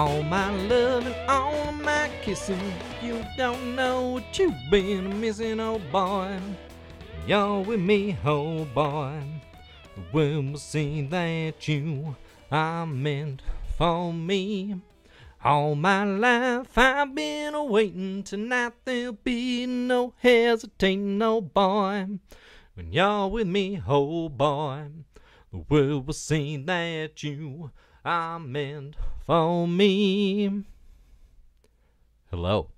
All my love and all my kissing. You don't know what you've been missing, oh boy. You're with me, oh boy. When we see that you are meant for me. All my life I've been waiting. Tonight there'll be no hesitating, no boy. When you're with me, oh boy, the world will see that you are meant for me. Hello.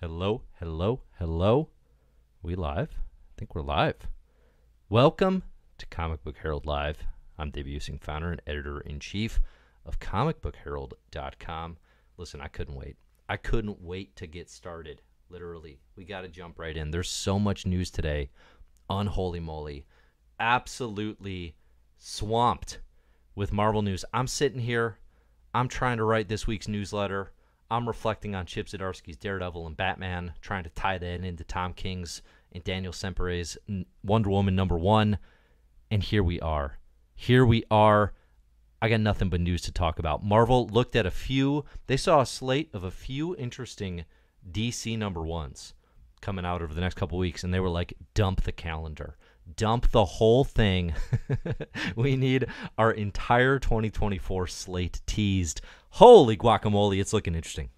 Hello, hello, hello. We live? I think we're live. Welcome to Comic Book Herald Live. I'm Dave Buesing, founder and editor in chief of comicbookherald.com. Listen, I couldn't wait. I couldn't wait to get started. Literally, we got to jump right in. There's so much news today. Unholy moly. Absolutely swamped with Marvel news. I'm sitting here. I'm trying to write this week's newsletter. I'm reflecting on Chip Zdarsky's Daredevil and Batman, trying to tie that into Tom King's and Daniel Sampere's Wonder Woman number one. And here we are. Here we are. I got nothing but news to talk about. Marvel looked at a few, they saw a slate of a few interesting DC number ones coming out over the next couple weeks, and they were like, dump the calendar. Dump the whole thing. we need our entire 2024 slate teased. Holy guacamole, it's looking interesting.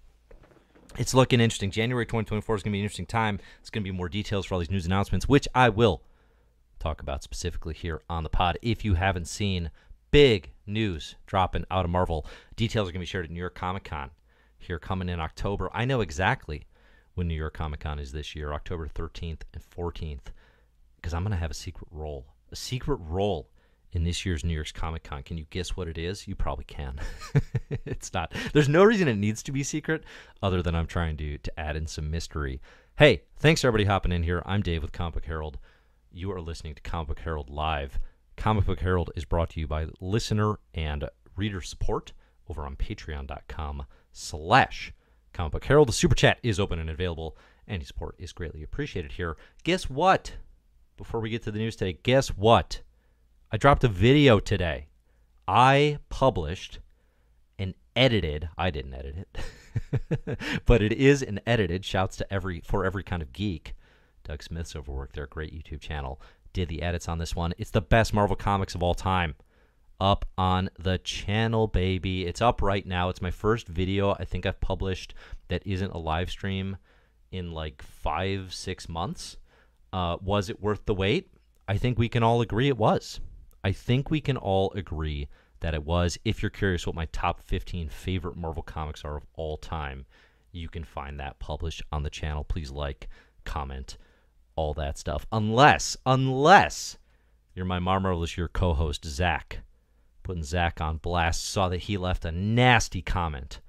It's looking interesting. January 2024 is going to be an interesting time. It's going to be more details for all these news announcements, which I will talk about specifically here on the pod. If you haven't seen big news dropping out of Marvel, details are going to be shared at New York Comic Con here coming in October. I know exactly when New York Comic Con is this year, October 13th and 14th, because I'm going to have a secret role. A secret role in this year's New York's Comic Con. Can you guess what it is? You probably can. it's not. There's no reason it needs to be secret other than I'm trying to to add in some mystery. Hey, thanks everybody hopping in here. I'm Dave with Comic Book Herald. You are listening to Comic Book Herald Live. Comic Book Herald is brought to you by listener and reader support over on patreon.com slash Comic Book Herald. The super chat is open and available. Any support is greatly appreciated here. Guess what? Before we get to the news today, guess what? I dropped a video today. I published an edited, I didn't edit it, but it is an edited, shouts to every, for every kind of geek. Doug Smith's overworked their great YouTube channel, did the edits on this one. It's the best Marvel comics of all time. Up on the channel, baby. It's up right now. It's my first video I think I've published that isn't a live stream in like five, six months. Uh, was it worth the wait? I think we can all agree it was. I think we can all agree that it was. If you're curious what my top 15 favorite Marvel comics are of all time, you can find that published on the channel. Please like, comment, all that stuff. Unless, unless you're my Marvelous Year co host, Zach. Putting Zach on blast. Saw that he left a nasty comment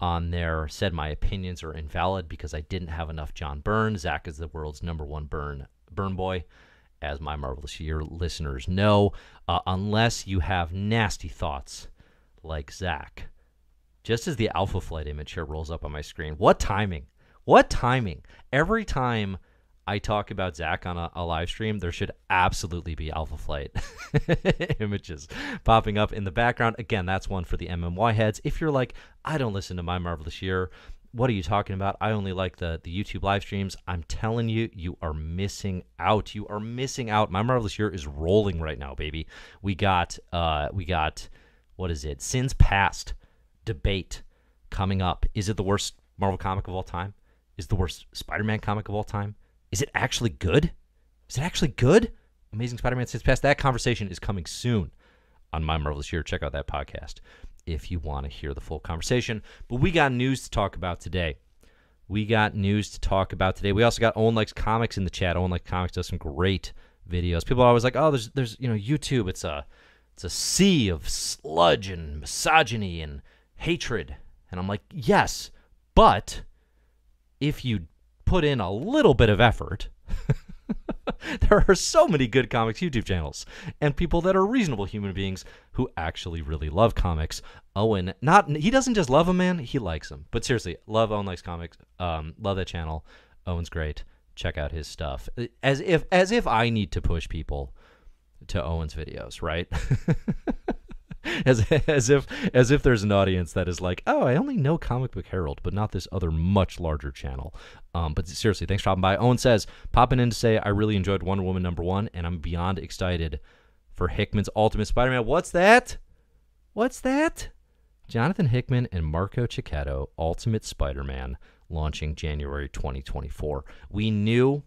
on there, said my opinions are invalid because I didn't have enough John Byrne. Zach is the world's number one Byrne, Burn boy, as my Marvelous Year listeners know. Uh, unless you have nasty thoughts like Zach. Just as the Alpha Flight image here rolls up on my screen. What timing? What timing? Every time I talk about Zach on a, a, live stream, there should absolutely be Alpha Flight images popping up in the background. Again, that's one for the MMY heads. If you're like, I don't listen to my Marvelous Year, what are you talking about? I only like the, the YouTube live streams. I'm telling you, you are missing out. You are missing out. My Marvelous Year is rolling right now, baby. We got, uh, we got, what is it? Sins Past debate coming up. Is it the worst Marvel comic of all time? Is the worst Spider-Man comic of all time? Is it actually good? Is it actually good? Amazing Spider-Man Sins Past. That conversation is coming soon on My Marvelous Year. Check out that podcast if you want to hear the full conversation. But we got news to talk about today. We got news to talk about today. We also got Owen Likes Comics in the chat. Owen Likes Comics does some great videos. People are always like, oh, there's there's you know, YouTube, it's a it's a sea of sludge and misogyny and hatred. And I'm like, yes, but if you put in a little bit of effort, there are so many good comics YouTube channels and people that are reasonable human beings who actually really love comics. Owen, not he doesn't just love them, man. He likes them. But seriously, love Owen likes comics. Um, love that channel. Owen's great. Check out his stuff. As if as if I need to push people to Owen's videos, right? as as if as if there's an audience that is like, oh, I only know Comic Book Herald, but not this other much larger channel. Um, but seriously, thanks for stopping by. Owen says, popping in to say I really enjoyed Wonder Woman number one, and I'm beyond excited for Hickman's Ultimate Spider-Man. What's that? What's that? Jonathan Hickman and Marco Checchetto, Ultimate Spider-Man, launching January 2024. We knew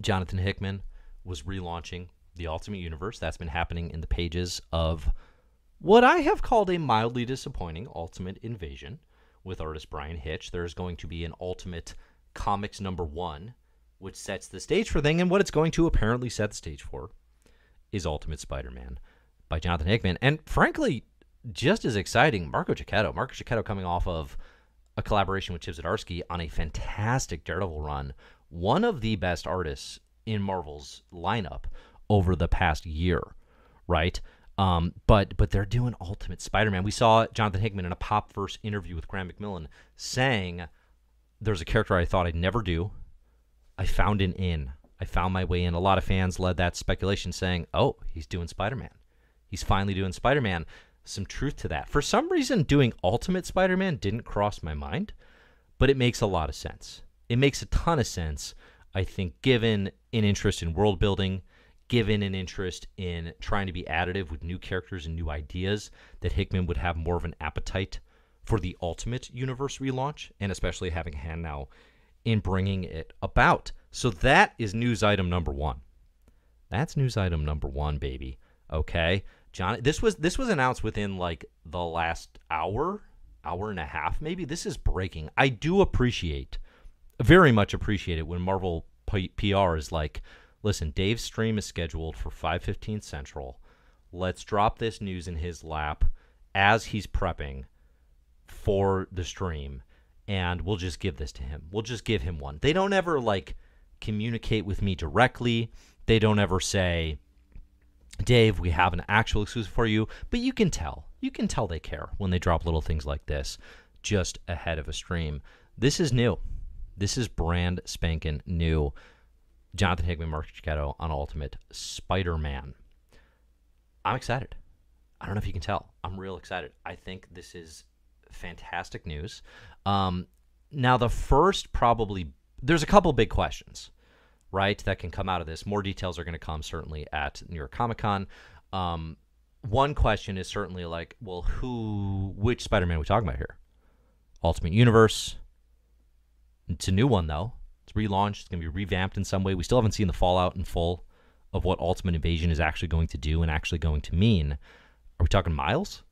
Jonathan Hickman was relaunching the Ultimate Universe. That's been happening in the pages of what I have called a mildly disappointing Ultimate Invasion with artist Bryan Hitch. There's going to be an Ultimate Comics number one, which sets the stage for thing, and what it's going to apparently set the stage for is Ultimate Spider-Man by Jonathan Hickman. And frankly, just as exciting, Marco Checchetto. Marco Checchetto coming off of a collaboration with Chip Zdarsky on a fantastic Daredevil run. One of the best artists in Marvel's lineup over the past year, right? Um, but but they're doing Ultimate Spider-Man. We saw Jonathan Hickman in a Popverse interview with Graeme McMillan saying, "There's a character I thought I'd never do. I found an in. I found my way in." A lot of fans led that speculation, saying, "Oh, he's doing Spider-Man. He's finally doing Spider-Man." Some truth to that. For some reason, doing Ultimate Spider-Man didn't cross my mind, but it makes a lot of sense. It makes a ton of sense. I think, given an interest in world building given an interest in trying to be additive with new characters and new ideas, that Hickman would have more of an appetite for the Ultimate Universe relaunch, and especially having a hand now in bringing it about. So that is news item number one. That's news item number one, baby. Okay, John. This was this was announced within like the last hour, hour and a half, maybe. This is breaking. I do appreciate, very much appreciate it when Marvel P- PR is like, listen, Dave's stream is scheduled for 5:15 Central. Let's drop this news in his lap as he's prepping for the stream and we'll just give this to him. We'll just give him one. They don't ever like communicate with me directly. They don't ever say, "Dave, we have an actual exclusive for you," but you can tell. You can tell they care when they drop little things like this just ahead of a stream. This is new. This is brand spanking new. Jonathan Hickman, Mark Checchetto on Ultimate Spider-Man. I'm excited. I don't know if you can tell. I'm real excited. I think this is fantastic news. Um, now, the first probably there's a couple big questions, right, that can come out of this. More details are going to come certainly at New York Comic Con. Um, one question is certainly like, well, who, which Spider-Man are we talking about here? Ultimate Universe. It's a new one though relaunched. It's going to be revamped in some way. We still haven't seen the fallout in full of what Ultimate Invasion is actually going to do and actually going to mean. Are we talking Miles?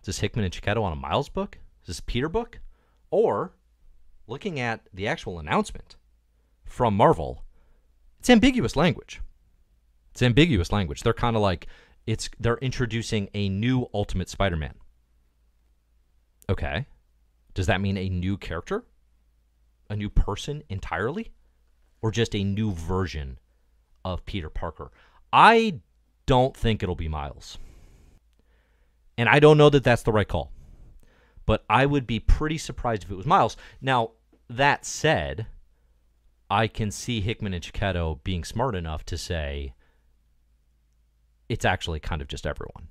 Is this Hickman and Checchetto on a Miles book? Is this Peter book? Or looking at the actual announcement from Marvel, it's ambiguous language. It's ambiguous language. They're kind of like it's they're introducing a new Ultimate Spider-Man. Okay. Does that mean a new character? A new person entirely or just a new version of Peter Parker? I don't think it'll be Miles. And I don't know that that's the right call. But I would be pretty surprised if it was Miles. Now, that said, I can see Hickman and Checchetto being smart enough to say it's actually kind of just everyone,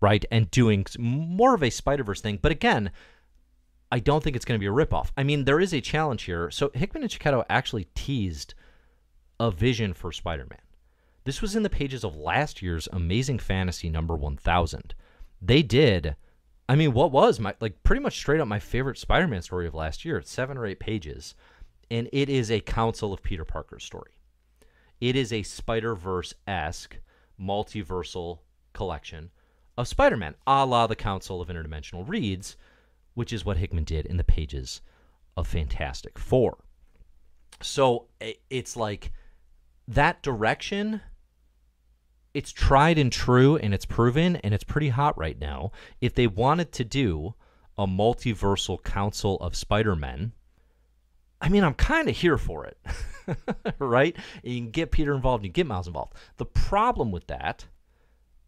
right? And doing more of a Spider Verse thing. But again, I don't think it's going to be a ripoff. I mean, there is a challenge here. So Hickman and Checchetto actually teased a vision for Spider-Man. This was in the pages of last year's Amazing Fantasy number 1000. They did I mean, what was my like pretty much straight up my favorite Spider-Man story of last year. It's 7 or 8 pages and it is a Council of Peter Parker story. It is a Spider-Verse-esque multiversal collection of Spider-Man, a la the Council of Interdimensional Reeds which is what Hickman did in the pages of Fantastic Four. So it's like that direction. It's tried and true, and it's proven, and it's pretty hot right now. If they wanted to do a multiversal council of Spider-Men, I mean, I'm kind of here for it, right? You can get Peter involved, you get Miles involved. The problem with that,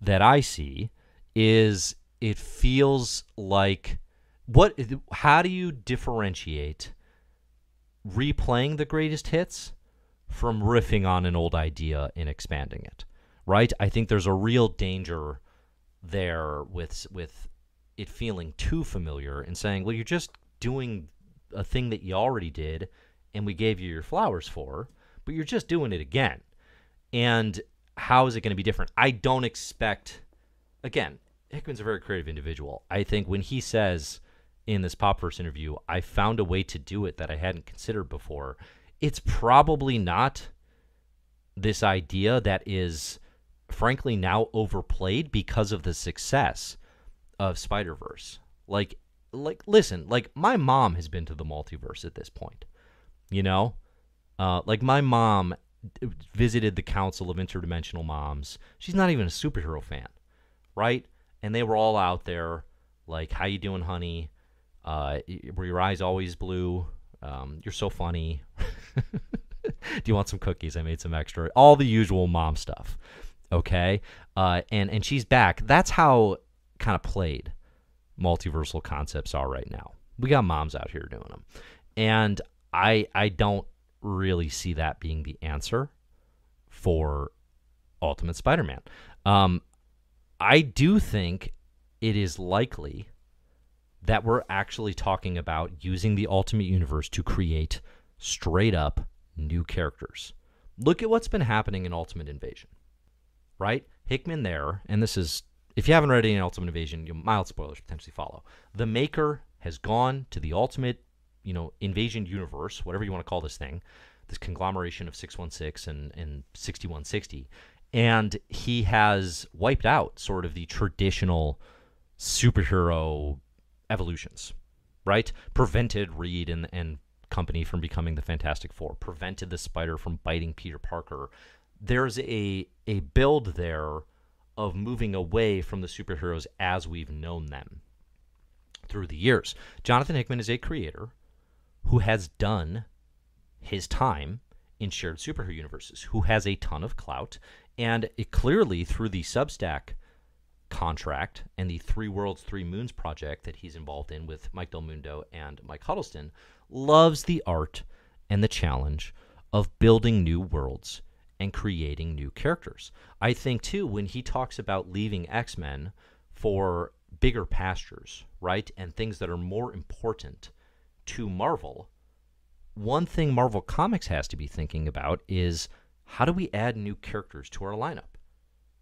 that I see, is it feels like what how do you differentiate replaying the greatest hits from riffing on an old idea and expanding it right i think there's a real danger there with with it feeling too familiar and saying, well, you're just doing a thing that you already did and we gave you your flowers for, but you're just doing it again. And how is it going to be different? I don't expect, again, Hickman's a very creative individual. I think when he says in this Popverse interview, I found a way to do it that I hadn't considered before, it's probably not this idea that is frankly now overplayed because of the success of Spider Verse. Like, like, listen, like my mom has been to the multiverse at this point. You know, uh, like my mom visited the Council of Interdimensional Moms. She's not even a superhero fan, right? And they were all out there, like, "How you doing, honey? Uh, were your eyes always blue? Um, you're so funny. Do you want some cookies? I made some extra. All the usual mom stuff." Okay, uh, and and she's back. That's how kind of played multiversal concepts are right now. We got moms out here doing them, and I I don't really see that being the answer for Ultimate Spider-Man. Um, I do think it is likely that we're actually talking about using the Ultimate Universe to create straight up new characters. Look at what's been happening in Ultimate Invasion, right? Hickman there, and this is if you haven't read any Ultimate Invasion, mild spoilers potentially follow. The maker has gone to the Ultimate, you know, Invasion universe, whatever you want to call this thing, this conglomeration of 616 and, and 6160, and he has wiped out sort of the traditional superhero evolutions, right? Prevented Reed and and company from becoming the Fantastic Four, prevented the Spider from biting Peter Parker. There's a a build there of moving away from the superheroes as we've known them through the years. Jonathan Hickman is a creator who has done his time in shared superhero universes, who has a ton of clout, and it clearly through the Substack contract and the Three Worlds, Three Moons project that he's involved in with Mike Del Mundo and Mike Huddleston, loves the art and the challenge of building new worlds and creating new characters. I think too when he talks about leaving X-Men for bigger pastures, right? And things that are more important to Marvel. One thing Marvel Comics has to be thinking about is how do we add new characters to our lineup?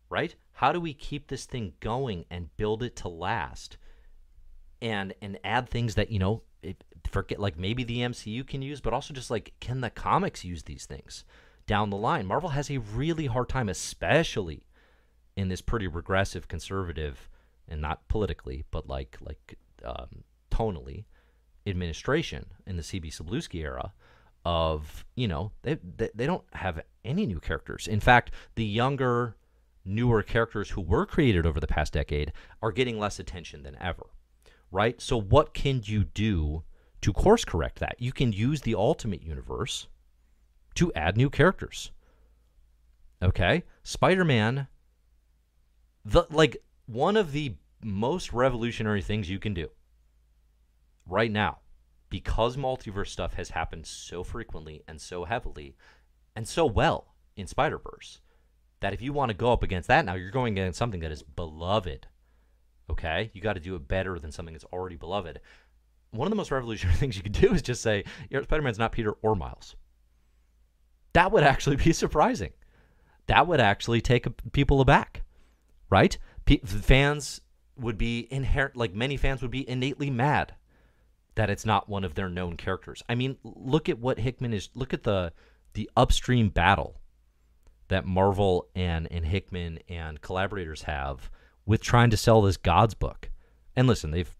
Right? How do we keep this thing going and build it to last? And and add things that, you know, forget like maybe the MCU can use, but also just like can the comics use these things? down the line. Marvel has a really hard time, especially in this pretty regressive, conservative, and not politically, but like like um, tonally, administration in the CB Cebulski era. Of you know they, they they don't have any new characters. In fact, the younger, newer characters who were created over the past decade are getting less attention than ever. Right. So what can you do to course correct that? You can use the Ultimate Universe to add new characters. Okay? Spider-Man the like one of the most revolutionary things you can do right now because multiverse stuff has happened so frequently and so heavily and so well in Spider-Verse that if you want to go up against that now you're going against something that is beloved. Okay? You got to do it better than something that's already beloved. One of the most revolutionary things you could do is just say, Spider-Man's not Peter or Miles. That would actually be surprising. That would actually take people aback, right? P- fans would be inherent, like many fans would be innately mad that it's not one of their known characters. I mean, look at what Hickman is. Look at the the upstream battle that Marvel and and Hickman and collaborators have with trying to sell this God's book. And listen, they've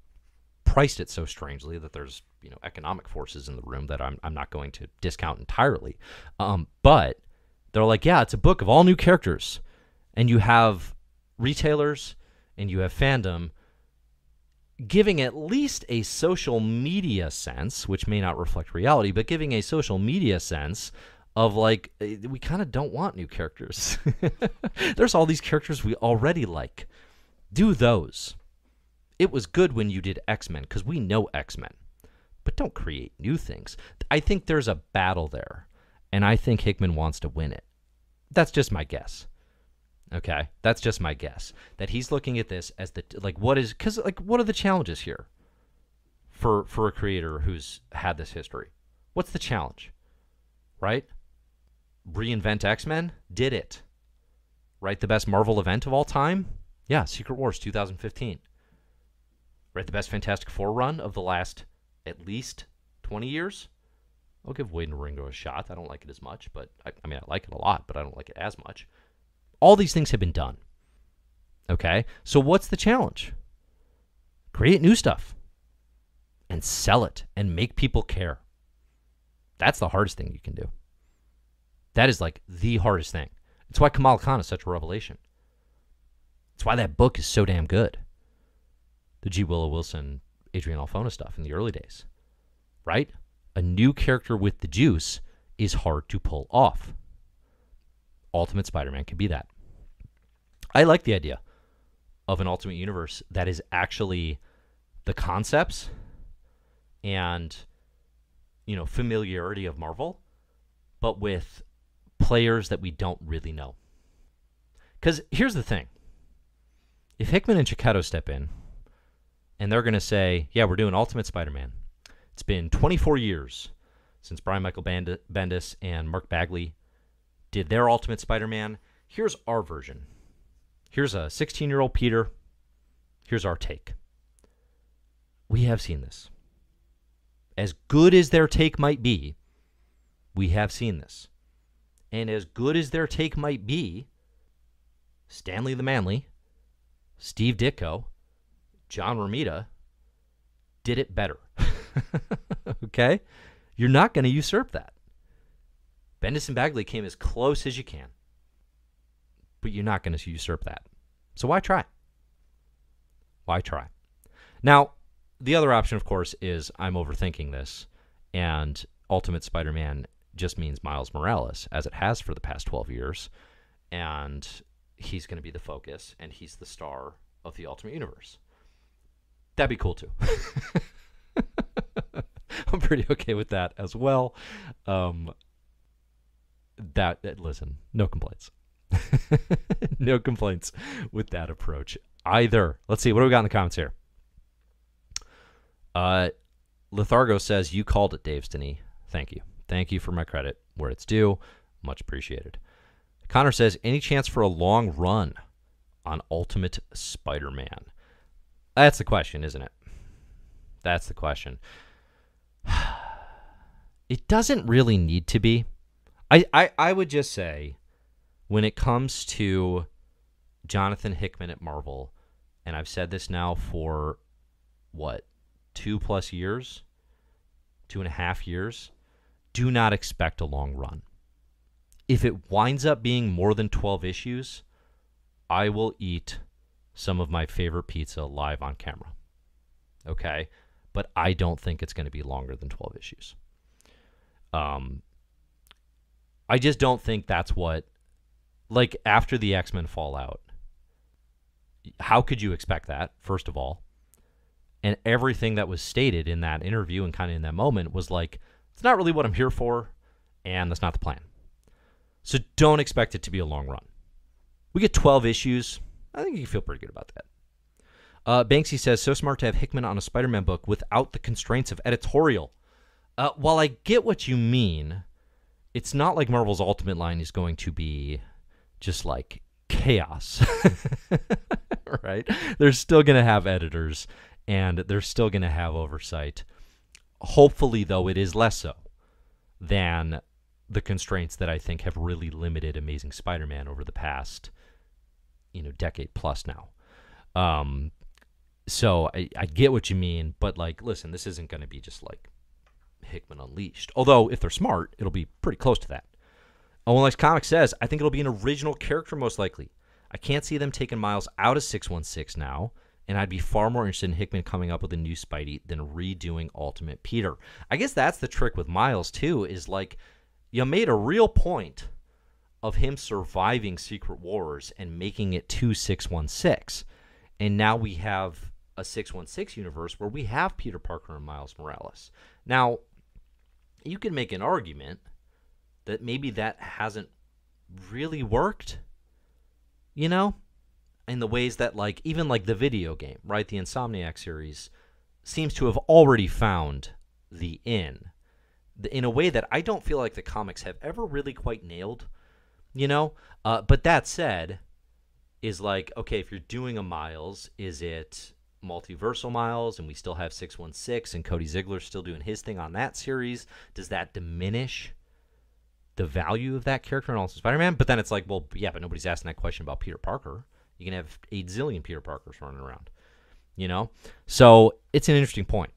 priced it so strangely that there's you know economic forces in the room that I'm I'm not going to discount entirely. Um, but they're like, yeah, it's a book of all new characters, and you have retailers and you have fandom giving at least a social media sense, which may not reflect reality, but giving a social media sense of like eh, we kind of don't want new characters. There's all these characters we already like. Do those. It was good when you did X Men because we know X Men, but don't create new things. I think there's a battle there, and I think Hickman wants to win it. That's just my guess. Okay, that's just my guess. That he's looking at this as the like what is because like what are the challenges here for for a creator who's had this history? What's the challenge? Right? Reinvent X Men did it. Write the best Marvel event of all time? Yeah, Secret Wars 2015. Write the best Fantastic Four run of the last at least 20 years? I'll give Waid and Ringo a shot. I don't like it as much, but I, I mean, I like it a lot, but I don't like it as much. All these things have been done. Okay? So what's the challenge? Create new stuff and sell it and make people care. That's the hardest thing you can do. That is like the hardest thing. It's why Kamala Khan is such a revelation. It's why that book is so damn good. The G. Willow Wilson, Adrian Alphona stuff in the early days. Right? A new character with the juice is hard to pull off. Ultimate Spider Man can be that. I like the idea of an Ultimate Universe that is actually the concepts and you know familiarity of Marvel, but with players that we don't really know. Because here's the thing: if Hickman and Checchetto step in, and they're going to say, "Yeah, we're doing Ultimate Spider-Man," it's been 24 years since Brian Michael Bendis and Mark Bagley did their Ultimate Spider-Man. Here's our version. Here's a 16-year-old Peter. Here's our take. We have seen this as good as their take might be, we have seen this. And as good as their take might be, Stanley the Manly, Steve Ditko, John Romita did it better. okay? You're not going to usurp that. Bendis and Bagley came as close as you can, but you're not going to usurp that. So why try? Why try? Now, the other option, of course, is I'm overthinking this, and Ultimate Spider Man just means Miles Morales, as it has for the past 12 years. And he's going to be the focus, and he's the star of the Ultimate Universe. That'd be cool, too. I'm pretty okay with that as well. Um, that, that listen, no complaints. no complaints with that approach either. Let's see what do we got in the comments here. Uh, Lethargo says, You called it, Dave Stinney. Thank you. Thank you for my credit where it's due. Much appreciated. Connor says, Any chance for a long run on Ultimate Spider Man? That's the question, isn't it? That's the question. It doesn't really need to be. I, I, I would just say, when it comes to Jonathan Hickman at Marvel, and I've said this now for what, two plus years, two and a half years, do not expect a long run. If it winds up being more than 12 issues, I will eat some of my favorite pizza live on camera. Okay? But I don't think it's going to be longer than 12 issues. Um, I just don't think that's what, like, after the X Men fallout, how could you expect that, first of all? And everything that was stated in that interview and kind of in that moment was like, it's not really what I'm here for, and that's not the plan. So don't expect it to be a long run. We get 12 issues. I think you can feel pretty good about that. Uh, Banksy says, so smart to have Hickman on a Spider Man book without the constraints of editorial. Uh, while I get what you mean, it's not like Marvel's Ultimate line is going to be just like chaos. right? They're still going to have editors and they're still going to have oversight. Hopefully, though, it is less so than the constraints that I think have really limited Amazing Spider-Man over the past, you know, decade plus now. Um, so I, I get what you mean, but like, listen, this isn't going to be just like Hickman Unleashed. Although, if they're smart, it'll be pretty close to that. Owen Likes Comics says, I think it'll be an original character most likely. I can't see them taking Miles out of 616 now and I'd be far more interested in Hickman coming up with a new Spidey than redoing Ultimate Peter. I guess that's the trick with Miles too. Is like you made a real point of him surviving Secret Wars and making it to six one six, and now we have a six one six universe where we have Peter Parker and Miles Morales. Now, you can make an argument that maybe that hasn't really worked you know, in the ways that like even like the video game, right? The Insomniac series seems to have already found the in in a way that I don't feel like the comics have ever really quite nailed, you know? Uh, but that said, is like, okay, if you're doing a Miles, is it multiversal Miles and we still have 616 and Cody Ziglar still doing his thing on that series? Does that diminish the value of that character in Ultimate Spider Man? But then it's like, well, yeah, but nobody's asking that question about Peter Parker. You can have eight zillion Peter Parkers running around, you know? So it's an interesting point.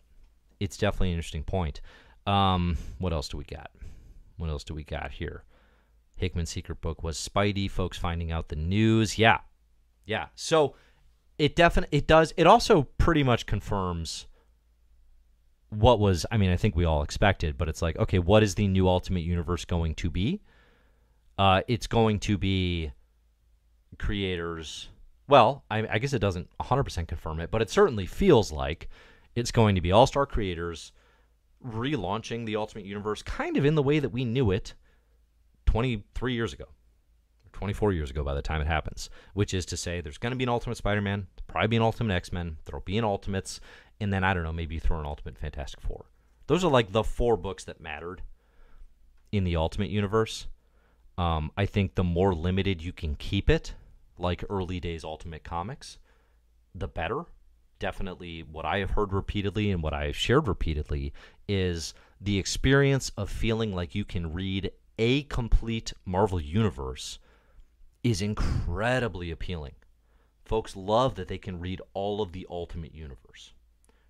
It's definitely an interesting point. Um, what else do we got? What else do we got here? Hickman's secret book was Spidey. Folks finding out the news. Yeah, yeah. So it definitely it does. It also pretty much confirms what was. I mean, I think we all expected, but it's like, okay, what is the new Ultimate Universe going to be? Uh, it's going to be creators. Well, I, I guess it doesn't 100% confirm it, but it certainly feels like it's going to be all star creators relaunching the Ultimate Universe kind of in the way that we knew it 23 years ago, 24 years ago by the time it happens, which is to say there's going to be an Ultimate Spider Man, probably be an Ultimate X Men, there'll be an Ultimates, and then I don't know, maybe throw an Ultimate Fantastic Four. Those are like the four books that mattered in the Ultimate Universe. Um, I think the more limited you can keep it, like early days Ultimate Comics, the better definitely what I have heard repeatedly and what I have shared repeatedly is the experience of feeling like you can read a complete Marvel universe is incredibly appealing. Folks love that they can read all of the Ultimate Universe,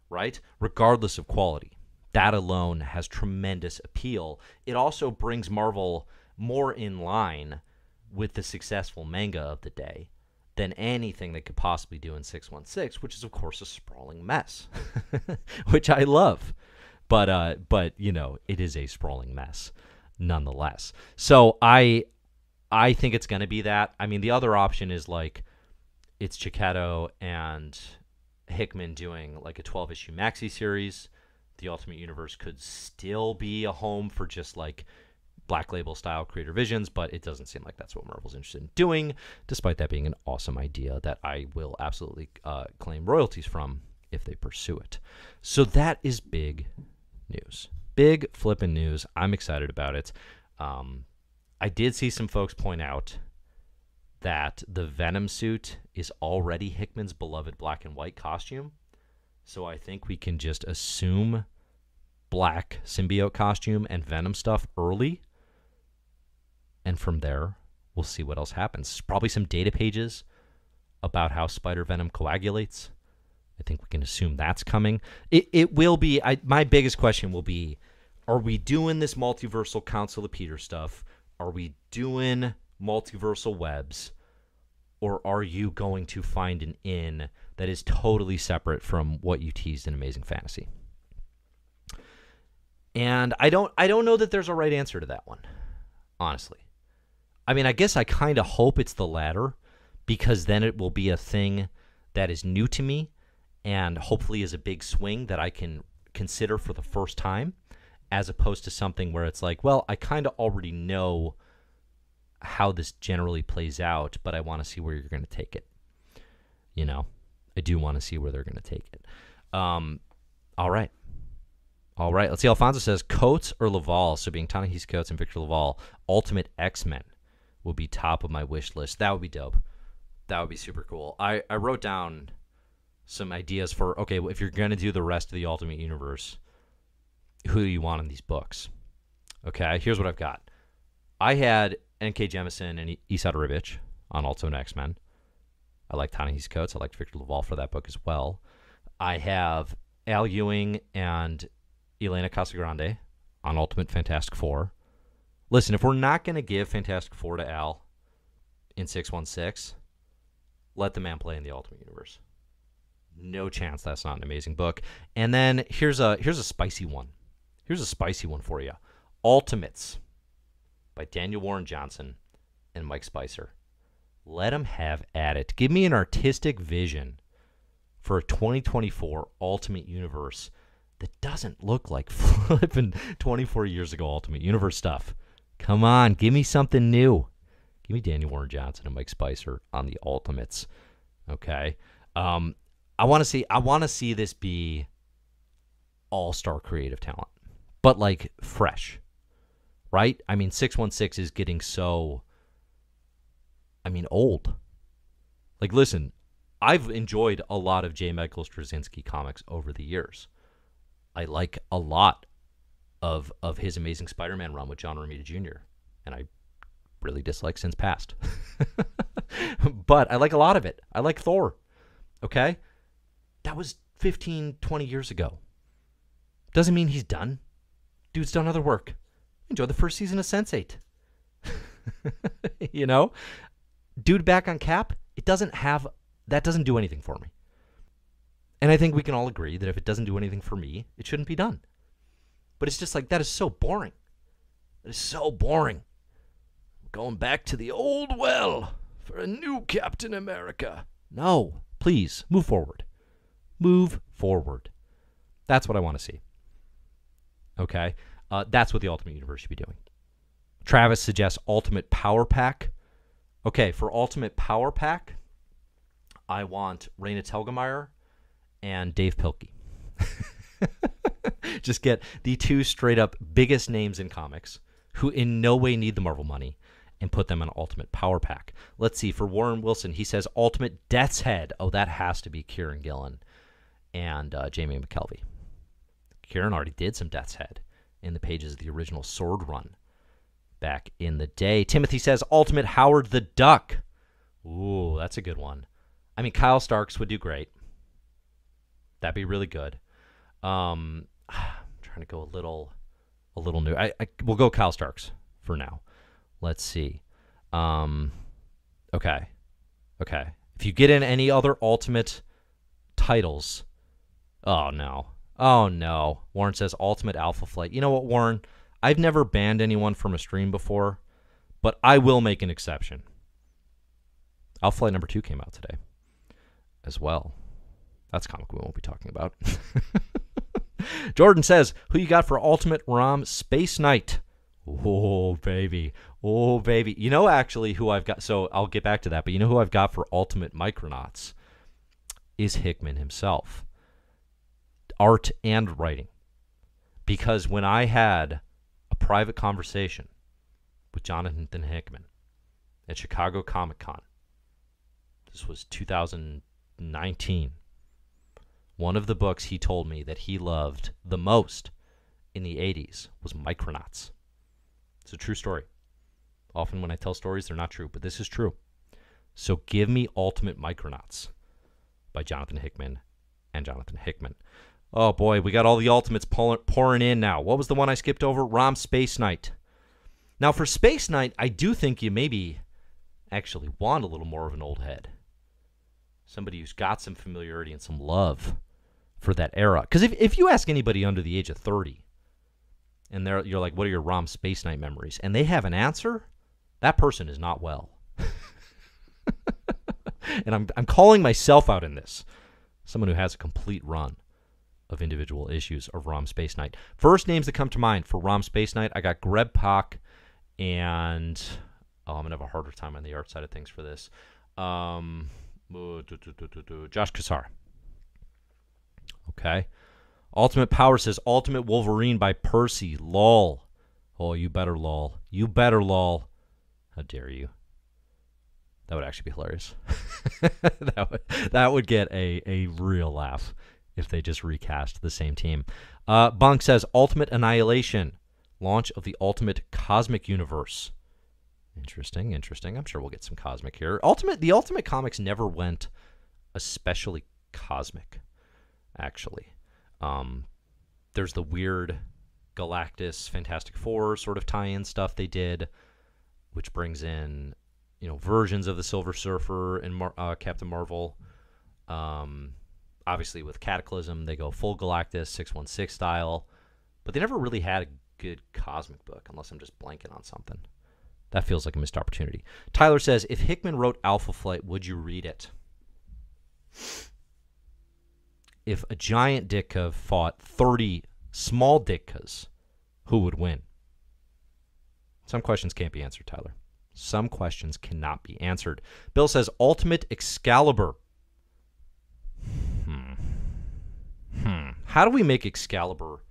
right? Regardless of quality. That alone has tremendous appeal. It also brings Marvel more in line with the successful manga of the day than anything they could possibly do in 616, which is of course a sprawling mess, which I love. But uh, but you know, it is a sprawling mess nonetheless. So I I think it's going to be that. I mean, the other option is like it's Checchetto and Hickman doing like a 12 issue maxi series. The Ultimate Universe could still be a home for just like black label style creator visions, but it doesn't seem like that's what Marvel's interested in doing, despite that being an awesome idea that I will absolutely uh, claim royalties from if they pursue it. So that is big news. Big flipping news. I'm excited about it. Um, I did see some folks point out that the Venom suit is already Hickman's beloved black and white costume. So I think we can just assume black symbiote costume and Venom stuff early and from there, we'll see what else happens. Probably some data pages about how spider venom coagulates. I think we can assume that's coming. It, it will be. I, my biggest question will be Are we doing this multiversal Council of Peter stuff? Are we doing multiversal webs? Or are you going to find an in that is totally separate from what you teased in Amazing Fantasy? And I don't I don't know that there's a right answer to that one, honestly. I mean, I guess I kind of hope it's the latter because then it will be a thing that is new to me and hopefully is a big swing that I can consider for the first time as opposed to something where it's like, well, I kind of already know how this generally plays out, but I want to see where you're going to take it. You know, I do want to see where they're going to take it. Um, all right. All right. Let's see. Alfonso says Coates or LaValle. So being Ta-Nehisi Coates and Victor LaValle, Ultimate X Men will be top of my wish list. That would be dope. That would be super cool. I, I wrote down some ideas for okay, if you're gonna do the rest of the Ultimate Universe, who do you want in these books? Okay, here's what I've got. I had N.K. Jemisin and Esad Ribic on Ultimate X Men. I like Ta-Nehisi Coates. I liked Victor LaValle for that book as well. I have Al Ewing and Elena Casagrande on Ultimate Fantastic Four. Listen, if we're not going to give Fantastic Four to Al in 616, let the man play in the Ultimate Universe. No chance that's not an amazing book. And then here's a here's a spicy one. Here's a spicy one for you. Ultimates by Daniel Warren Johnson and Mike Spicer. Let them have at it. Give me an artistic vision for a 2024 Ultimate Universe that doesn't look like flipping 24 years ago Ultimate Universe stuff. Come on, give me something new. Give me Daniel Warren Johnson and Mike Spicer on the Ultimates. Okay. Um, I want to see. I want to see this be all star creative talent, but like fresh, right? I mean, six one six is getting so. I mean, old. Like, listen, I've enjoyed a lot of J. Michael Straczynski comics over the years. I like a lot of of his Amazing Spider-Man run with John Romita Jr. and I really dislike Sins Past. but I like a lot of it. I like Thor. Okay? That was 15, 20 years ago. Doesn't mean he's done. Dude's done other work. Enjoy the first season of Sense8. you know? Dude back on cap, it doesn't have that doesn't do anything for me. And I think we can all agree that if it doesn't do anything for me, it shouldn't be done. But it's just like that is so boring. That is so boring. Going back to the old well for a new Captain America. No, please move forward. Move forward. That's what I want to see. Okay? Uh, that's what the Ultimate Universe should be doing. Travis suggests Ultimate Power Pack. Okay, for Ultimate Power Pack, I want Raina Telgemeier and Dav Pilkey. Just get the two straight up biggest names in comics who in no way need the Marvel money and put them in Ultimate Power Pack. Let's see. For Warren Wilson, he says Ultimate Death's Head. Oh, that has to be Kieron Gillen and uh, Jamie McKelvie. Kieron already did some Death's Head in the pages of the original Sword Run back in the day. Timothy says Ultimate Howard the Duck. Ooh, that's a good one. I mean, Kyle Starks would do great. That'd be really good. Um, I'm trying to go a little, a little new. I, I we'll go Kyle Starks for now. Let's see. Um, okay, okay. If you get in any other Ultimate titles, oh no, oh no. Warren says Ultimate Alpha Flight. You know what, Warren? I've never banned anyone from a stream before, but I will make an exception. Alpha Flight number two came out today as well. That's comic we won't be talking about. Jordan says, Who you got for Ultimate ROM Space Knight? Oh, baby. Oh, baby. You know, actually, who I've got. So I'll get back to that. But you know who I've got for Ultimate Micronauts? Is Hickman himself. Art and writing. Because when I had a private conversation with Jonathan Hickman at Chicago Comic Con, this was 2019. One of the books he told me that he loved the most in the 80s was Micronauts. It's a true story. Often when I tell stories, they're not true, but this is true. So give me Ultimate Micronauts by Jonathan Hickman and Jonathan Hickman. Oh boy, we got all the Ultimates pouring in now. What was the one I skipped over? Rom Space Knight. Now for Space Knight, I do think you maybe actually want a little more of an old head. Somebody who's got some familiarity and some love for that era. Because if, if you ask anybody under the age of 30, and they're, you're like, what are your ROM Space Knight memories? And they have an answer, that person is not well. and I'm, I'm calling myself out in this. Someone who has a complete run of individual issues of ROM Space Knight. First names that come to mind for ROM Space Knight, I got Greg Pak and oh, I'm gonna have a harder time on the art side of things for this. Um, Josh Cassara. Okay. Ultimate Power says Ultimate Wolverine by Percy. Lol. Oh, you better lol. You better lol. How dare you? That would actually be hilarious. that would that would get a, a real laugh if they just recast the same team. Uh, Bunk says Ultimate Annihilation, launch of the Ultimate Cosmic Universe. Interesting, interesting. I'm sure we'll get some cosmic here. Ultimate, the Ultimate comics never went especially cosmic, actually. Um, there's the weird Galactus, Fantastic Four sort of tie-in stuff they did, which brings in you know versions of the Silver Surfer and Mar- uh, Captain Marvel. Um, obviously, with Cataclysm, they go full Galactus, six one six style, but they never really had a good cosmic book, unless I'm just blanking on something. That feels like a missed opportunity. Tyler says, if Hickman wrote Alpha Flight, would you read it? If a giant Ditka fought 30 small Ditkas, who would win? Some questions can't be answered, Tyler. Some questions cannot be answered. Bill says Ultimate Excalibur. Hmm. Hmm. How do we make Excalibur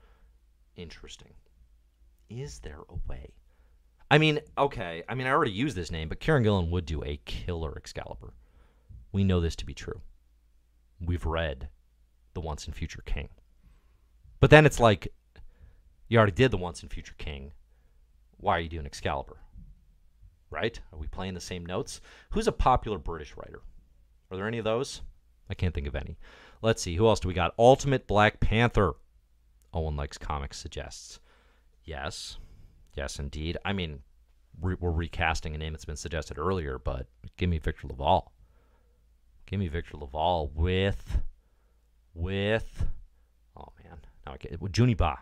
interesting? Is there a way? I mean, okay. I mean, I already used this name, but Kieron Gillen would do a killer Excalibur. We know this to be true. We've read The Once and Future King. But then it's like, you already did The Once and Future King. Why are you doing Excalibur? Right? Are we playing the same notes? Who's a popular British writer? Are there any of those? I can't think of any. Let's see. Who else do we got? Ultimate Black Panther. Owen likes comics suggests. Yes. Yes, indeed. I mean, we're, we're recasting a name that's been suggested earlier, but give me Victor LaValle. Give me Victor LaValle with, with, oh man, now I get with Junie Ba.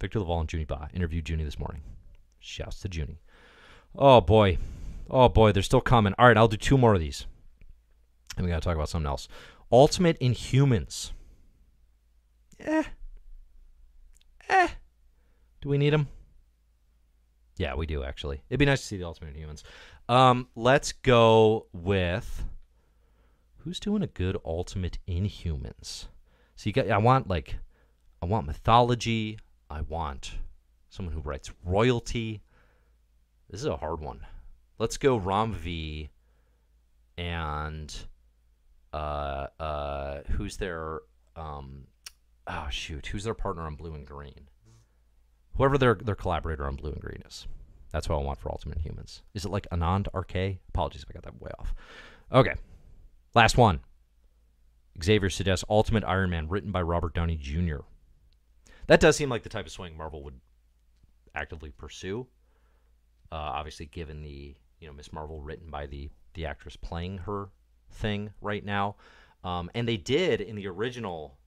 Victor LaValle and Junie Ba. Interviewed Junie this morning. Shouts to Junie. Oh boy. Oh boy, they're still coming. All right, I'll do two more of these. And we got to talk about something else. Ultimate Inhumans. Eh. Eh. Do we need them? Yeah, we do actually. It'd be nice to see the Ultimate Inhumans. Um, let's go with who's doing a good Ultimate Inhumans. So you got. I want like, I want mythology. I want someone who writes royalty. This is a hard one. Let's go Ram V and uh uh who's their um oh shoot, who's their partner on blue and green? Whoever their their collaborator on blue and green is. That's what I want for Ultimate Humans. Is it like Anand RK? Apologies if I got that way off. Okay. Last one. Xavier suggests Ultimate Iron Man written by Robert Downey Jr. That does seem like the type of swing Marvel would actively pursue. Uh, obviously, given the you know Miss Marvel written by the the actress playing her thing right now, um, and they did in the original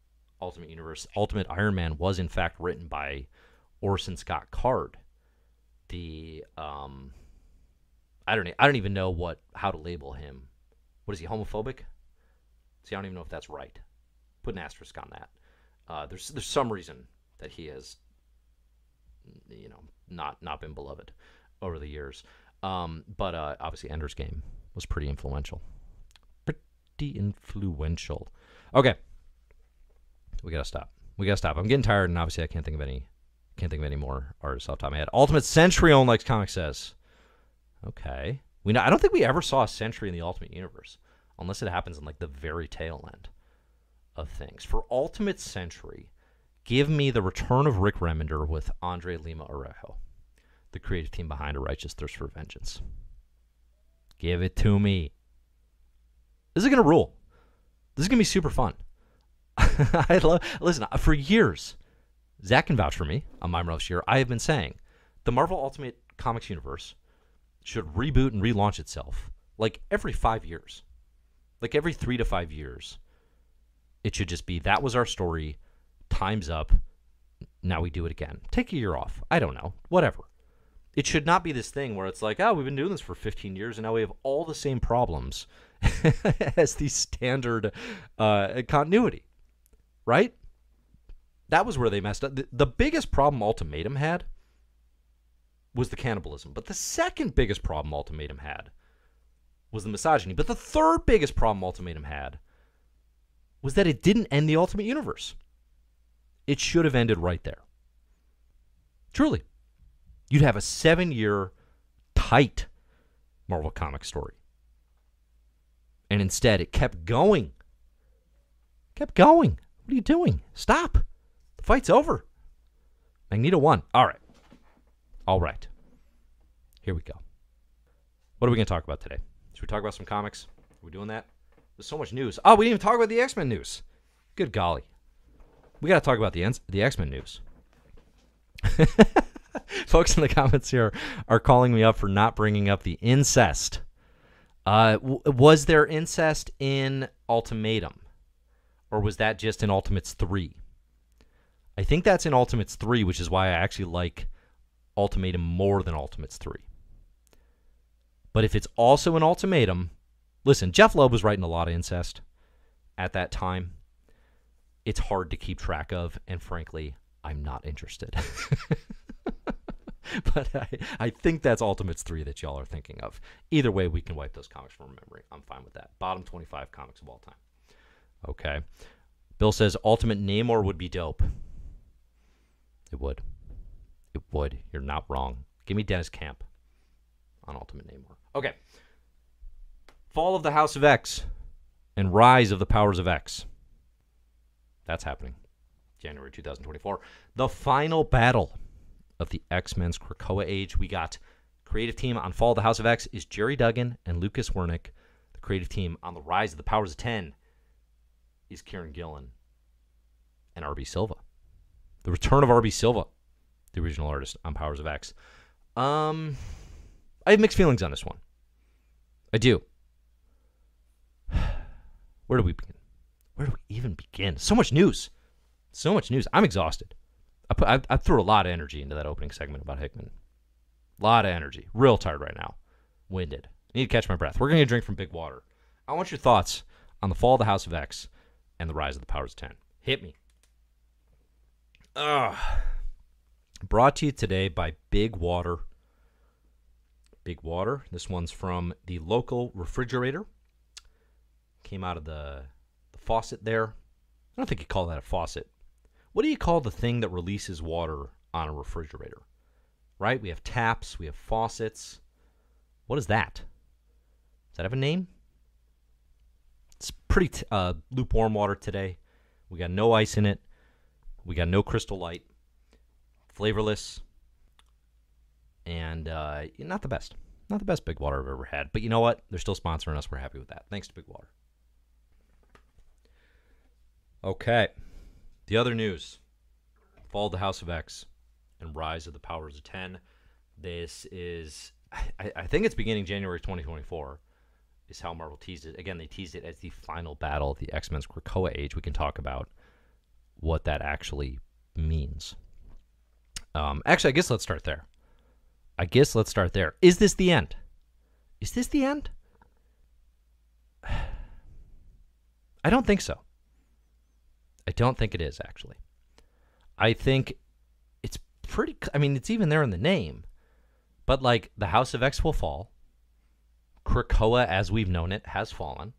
Ultimate Universe. Ultimate Iron Man was in fact written by Orson Scott Card. The um, I don't I don't even know what how to label him. What is he homophobic? See, I don't even know if that's right. Put an asterisk on that. Uh, there's there's some reason that he has, you know, not not been beloved over the years. Um, but uh, obviously, Ender's Game was pretty influential. Pretty influential. Okay, we gotta stop. We gotta stop. I'm getting tired, and obviously, I can't think of any. Can't think of any more artists off the top of my head. Ultimate Century on likes comic says. Okay, we know. I don't think we ever saw a Century in the Ultimate Universe, unless it happens in like the very tail end of things. For Ultimate Century, give me the return of Rick Remender with Andre Lima Araújo the creative team behind A Righteous Thirst for Vengeance. Give it to me. This is to rule. This is to be super fun. I love, listen, for years, Zach can vouch for me on my most year. I have been saying the Marvel Ultimate Comics universe should reboot and relaunch itself like every five years. Like every three to five years. It should just be that was our story. Time's up. Now we do it again. Take a year off. I don't know. Whatever it should not be this thing where it's like, oh, we've been doing this for 15 years and now we have all the same problems as the standard uh, continuity, right? That was where they messed up. The, the biggest problem Ultimatum had was the cannibalism, but the second biggest problem Ultimatum had was the misogyny. But the third biggest problem Ultimatum had was that it didn't end the Ultimate Universe. It should have ended right there. Truly you'd have a seven year tight Marvel comic story. And instead, it kept going. Kept going. What are you doing? Stop. The fight's over. Magneto won. All right. All right. Here we go. What are we going to talk about today? Should we talk about some comics? Are we doing that? There's so much news. Oh, we didn't even talk about the X Men news. Good golly. We got to talk about the, the X Men news. folks in the comments here are calling me up for not bringing up the incest. Uh, was there incest in Ultimatum, or was that just in Ultimates three? I think that's in Ultimates three, which is why I actually like Ultimatum more than Ultimates three. But if it's also an Ultimatum, listen, Jeph Loeb was writing a lot of incest at that time. It's hard to keep track of, and frankly, I'm not interested. but I, I think that's Ultimates 3 that y'all are thinking of. Either way, we can wipe those comics from memory. I'm fine with that. Bottom 25 comics of all time. Okay. Bill says Ultimate Namor would be dope. It would. It would. You're not wrong. Give me Dennis Camp on Ultimate Namor. Okay. Fall of the House of X and Rise of the Powers of X. That's happening. January 2024. The final battle of the X Men's Krakoa Age. We got creative team on Fall of the House of X is Gerry Duggan and Lucas Werneck. The creative team on the Rise of the Powers of 10 is Kieron Gillen and RB Silva. The return of RB Silva, the original artist on Powers of X. Um, I have mixed feelings on this one. I do. Where do we begin? Where do we even begin? So much news. So much news. I'm exhausted. I, put, I, I threw a lot of energy into that opening segment about Hickman. A lot of energy. Real tired right now. Winded. Need to catch my breath. We're going to drink from Big Water. I want your thoughts on the fall of the House of X and the rise of the Powers of 10. Hit me. Ugh. Brought to you today by Big Water. Big Water. This one's from the local refrigerator. Came out of the, the faucet there. I don't think you call that a faucet. What do you call the thing that releases water on a refrigerator? Right? We have taps, we have faucets. What is that? Does that have a name? It's pretty t- uh, lukewarm water today. We got no ice in it. We got no crystal light. Flavorless. And uh, not the best. Not the best Big Water I've ever had. But you know what? They're still sponsoring us. We're happy with that. Thanks to Big Water. Okay. The other news Fall of the House of X and Rise of the Powers of 10. This is, I, I think it's beginning January 2024, is how Marvel teased it. Again, they teased it as the final battle of the X Men's Krakoa Age. We can talk about what that actually means. Um, actually, I guess let's start there. I guess let's start there. Is this the end? Is this the end? I don't think so. I don't think it is actually. I think it's pretty. I mean, it's even there in the name, but like the House of X will fall. Krakoa, as we've known it, has fallen.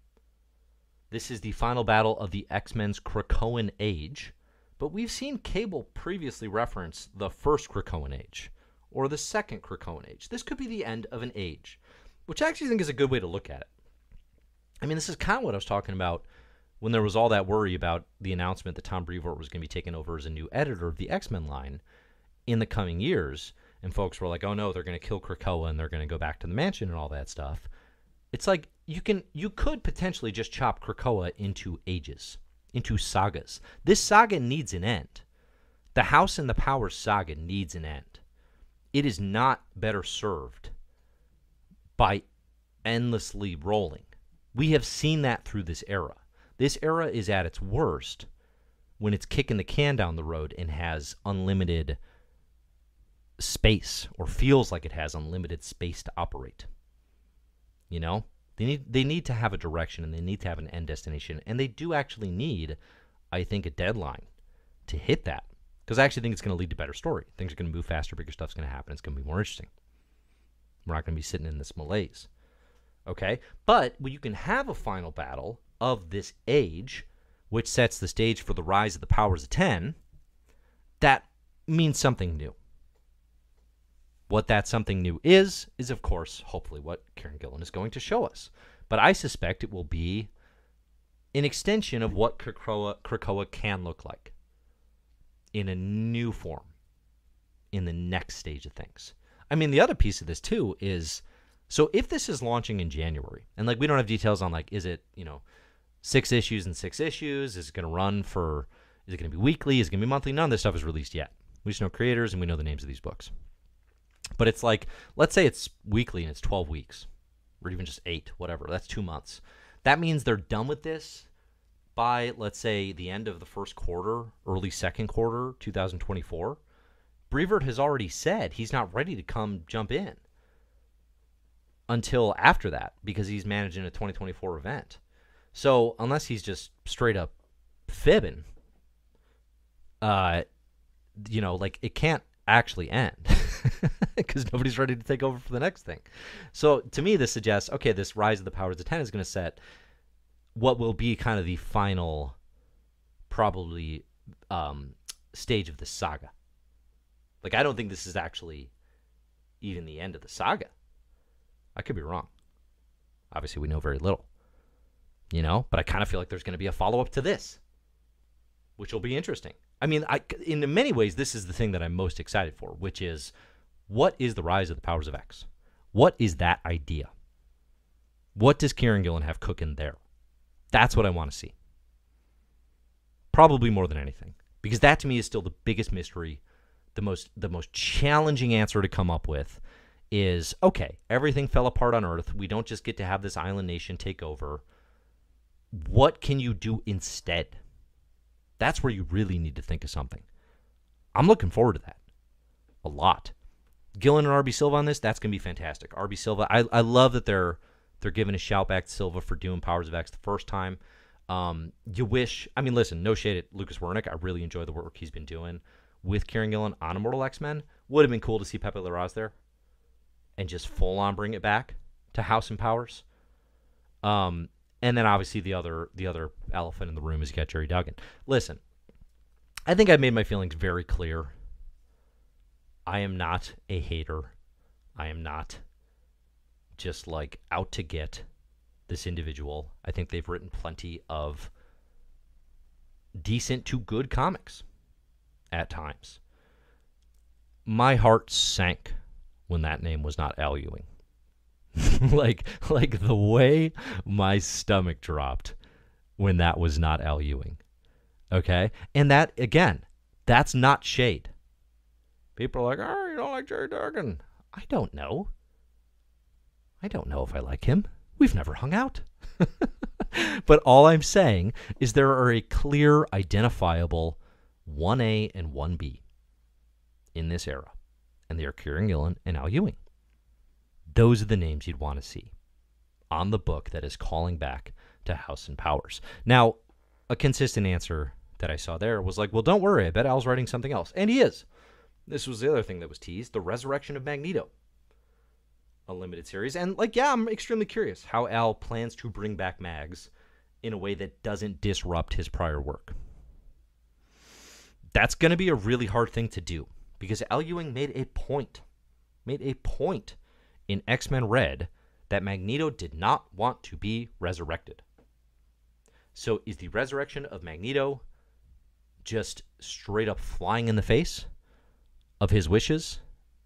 This is the final battle of the X Men's Krakoan Age, but we've seen Cable previously reference the first Krakoan Age or the second Krakoan Age. This could be the end of an age, which I actually think is a good way to look at it. I mean, this is kind of what I was talking about when there was all that worry about the announcement that Tom Brevoort was going to be taken over as a new editor of the X Men line in the coming years, and folks were like, "Oh no, they're going to kill Krakoa and they're going to go back to the mansion and all that stuff." It's like you can you could potentially just chop Krakoa into ages, into sagas. This saga needs an end. The House and the Power saga needs an end. It is not better served by endlessly rolling. We have seen that through this era. This era is at its worst when it's kicking the can down the road and has unlimited space or feels like it has unlimited space to operate. You know? They need they need to have a direction and they need to have an end destination and they do actually need I think a deadline to hit that because I actually think it's going to lead to better story. Things are going to move faster, bigger stuff's going to happen. It's going to be more interesting. We're not going to be sitting in this malaise. Okay? But well, you can have a final battle of this age, which sets the stage for the rise of the powers of 10, that means something new. What that something new is, is of course, hopefully, what Kieron Gillen is going to show us. But I suspect it will be an extension of what Krakoa, Krakoa can look like in a new form in the next stage of things. I mean, the other piece of this, too, is so if this is launching in January, and like we don't have details on like, is it, you know, six issues and six issues? Is it going to run for? Is it going to be weekly? Is it going to be monthly? None of this stuff is released yet. We just know creators and we know the names of these books. But it's like, let's say it's weekly and it's 12 weeks, or even just eight, whatever. That's two months. That means they're done with this by, let's say, the end of the first quarter, early second quarter, 2024. Brevoort has already said he's not ready to come jump in until after that because he's managing a 2024 event. So unless he's just straight up fibbing, uh, you know, like it can't actually end. because nobody's ready to take over for the next thing. So to me, this suggests okay, this rise of the powers of ten is going to set what will be kind of the final, probably um, stage of the saga. Like I don't think this is actually even the end of the saga. I could be wrong. Obviously, we know very little. You know, but I kind of feel like there's going to be a follow up to this, which will be interesting. I mean, I, in many ways, this is the thing that I'm most excited for, which is what is the rise of the powers of X? What is that idea? What does Kieron Gillen have cooking there? That's what I want to see. Probably more than anything, because that to me is still the biggest mystery, the most the most challenging answer to come up with is okay, everything fell apart on Earth. We don't just get to have this island nation take over. What can you do instead? That's where you really need to think of something. I'm looking forward to that a lot. Gillen and RB Silva on this, that's gonna be fantastic. RB Silva, I, I love that they're they're giving a shout back to Silva for doing Powers of X the first time. Um, you wish, I mean, listen, no shade at Lucas Werneck. I really enjoy the work he's been doing with Kieron Gillen on Immortal X Men. Would have been cool to see Pepe Larraz there and just full on bring it back to House and Powers. Um, and then obviously the other the other elephant in the room is you got Gerry Duggan. Listen, I think I've made my feelings very clear. I am not a hater. I am not just like out to get this individual. I think they've written plenty of decent to good comics at times. My heart sank when that name was not Al Ewing. like like the way my stomach dropped when that was not Al Ewing. Okay? And that again, that's not shade. People are like, "Oh, you don't like Gerry Duggan." I don't know. I don't know if I like him. We've never hung out. but all I'm saying is there are a clear identifiable 1A and 1B in this era. And they are Kieron Gillen and Al Ewing. Those are the names you'd want to see on the book that is calling back to House and Powers. Now, a consistent answer that I saw there was like, well, don't worry. I bet Al's writing something else. And he is. This was the other thing that was teased the resurrection of Magneto, a limited series. And, like, yeah, I'm extremely curious how Al plans to bring back Mags in a way that doesn't disrupt his prior work. That's going to be a really hard thing to do because Al Ewing made a point, made a point in X Men Red that Magneto did not want to be resurrected. So is the resurrection of Magneto just straight up flying in the face of his wishes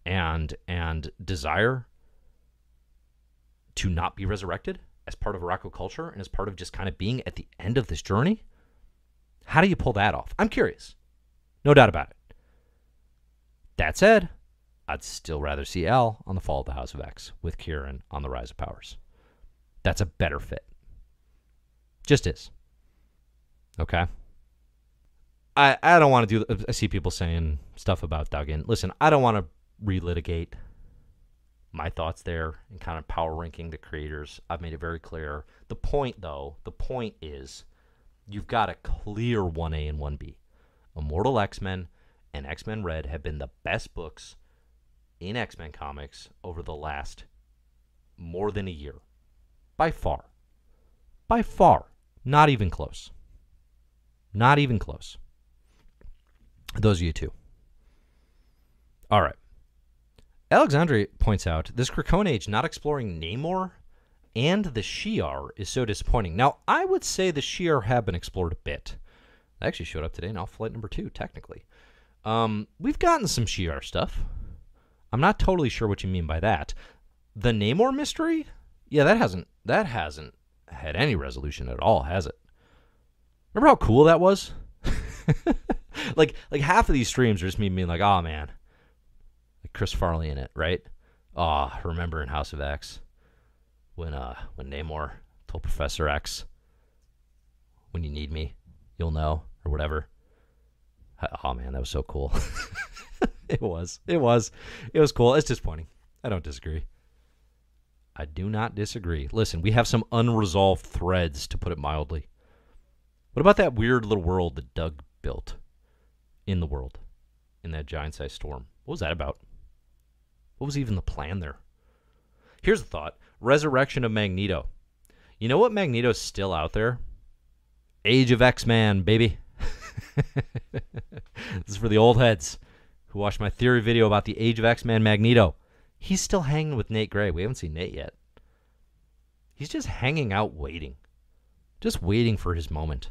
and and desire to not be resurrected as part of Arakko culture and as part of just kind of being at the end of this journey? How do you pull that off? I'm curious. No doubt about it. That said, I'd still rather see Al on the Fall of the House of X with Kieron on the Rise of Powers. That's a better fit. Just is. Okay. I I don't want to do. I see people saying stuff about Duggan. Listen, I don't want to relitigate my thoughts there and kind of power ranking the creators. I've made it very clear. The point, though, the point is, you've got a clear one A and one B. Immortal X Men and X Men Red have been the best books in X Men comics over the last more than a year. By far. By far. Not even close. Not even close. Those are you two. All right. Alexandre points out this Krakoan age not exploring Namor and the Shi'ar is so disappointing. Now, I would say the Shi'ar have been explored a bit. They actually showed up today in Alpha Flight number two, technically. Um, we've gotten some Shi'ar stuff. I'm not totally sure what you mean by that. The Namor mystery? Yeah, that hasn't that hasn't had any resolution at all, has it? Remember how cool that was? like like half of these streams are just me being like, oh man. Like Chris Farley in it, right? Oh, remember in House of X when uh when Namor told Professor X when you need me, you'll know, or whatever. Oh man, that was so cool. it was. It was. It was cool. It's disappointing. I don't disagree. I do not disagree. Listen, we have some unresolved threads, to put it mildly. What about that weird little world that Doug built in the world in that giant sized storm? What was that about? What was even the plan there? Here's the thought Resurrection of Magneto. You know what Magneto's still out there? Age of X Man, baby. this is for the old heads who watched my theory video about the Age of X Man Magneto. He's still hanging with Nate Gray. We haven't seen Nate yet. He's just hanging out waiting, just waiting for his moment.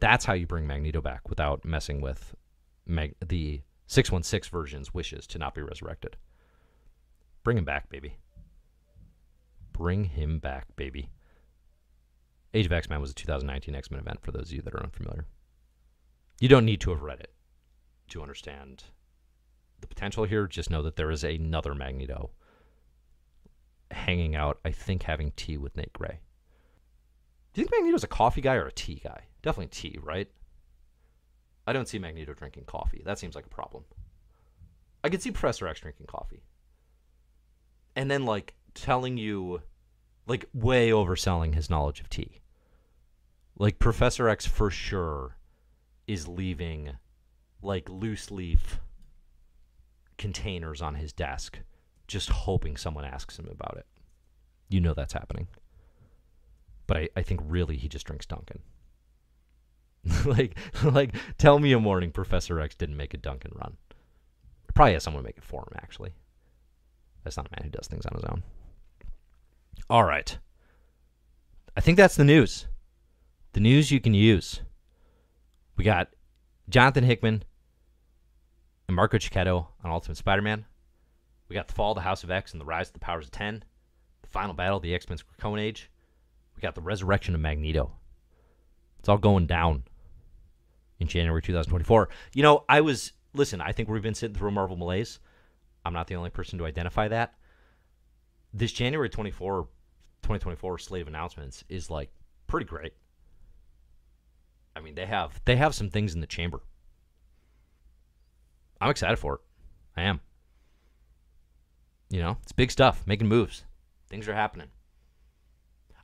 That's how you bring Magneto back without messing with Mag- the 616 version's wishes to not be resurrected. Bring him back, baby. Bring him back, baby. Age of X Men was a 2019 X Men event for those of you that are unfamiliar. You don't need to have read it to understand the potential here. Just know that there is another Magneto hanging out, I think, having tea with Nate Gray. Do you think Magneto's a coffee guy or a tea guy? Definitely tea, right? I don't see Magneto drinking coffee. That seems like a problem. I could see Professor X drinking coffee. And then, like, telling you, like, way overselling his knowledge of tea. Like, Professor X for sure is leaving, like, loose leaf containers on his desk, just hoping someone asks him about it. You know that's happening. But I, I think really he just drinks Dunkin'. like like tell me a morning Professor X didn't make a Dunkin' run. Probably has someone make it for him, actually. That's not a man who does things on his own. All right. I think that's the news. The news you can use. We got Jonathan Hickman and Marco Checchetto on Ultimate Spider-Man. We got the fall of the House of X and the rise of the powers of ten. The final battle of the X-Men's Krakoan Age. We got the resurrection of Magneto. It's all going down in January 2024. You know, I was listen. I think we've been sitting through a Marvel malaise. I'm not the only person to identify that. This January 24, 2024 slate of announcements is like pretty great. I mean, they have they have some things in the chamber. I'm excited for it. I am. You know, it's big stuff, making moves. Things are happening.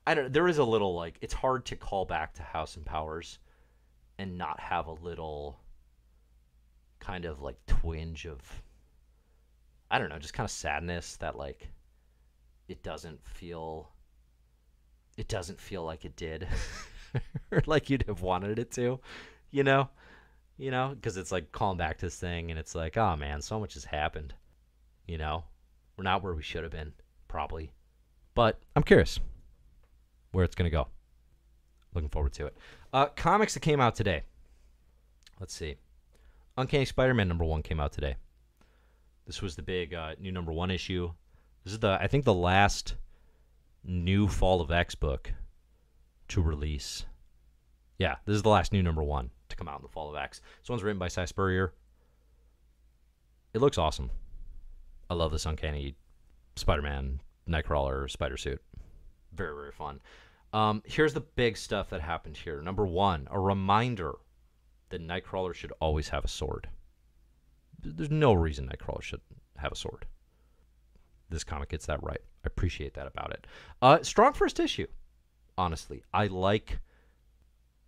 I don't there is a little like it's hard to call back to House and Powers and not have a little kind of like twinge of I don't know, just kind of sadness that like it doesn't feel it doesn't feel like it did or like you'd have wanted it to, you know? You know, because it's like calling back to this thing and it's like, oh man, so much has happened. You know, we're not where we should have been, probably. But I'm curious where it's going to go. Looking forward to it. Uh, comics that came out today. Let's see. Uncanny Spider-Man number one came out today. This was the big uh, new number one issue. This is the I think the last new Fall of X book to release. Yeah, this is the last new number one to come out in the Fall of X. This one's written by Si Spurrier. It looks awesome. I love this Uncanny Spider-Man Nightcrawler spider suit. Very very fun. Um, here's the big stuff that happened here. Number one, a reminder that Nightcrawler should always have a sword. There's no reason Nightcrawler should have a sword. This comic gets that right. I appreciate that about it. Uh, strong first issue, honestly. I like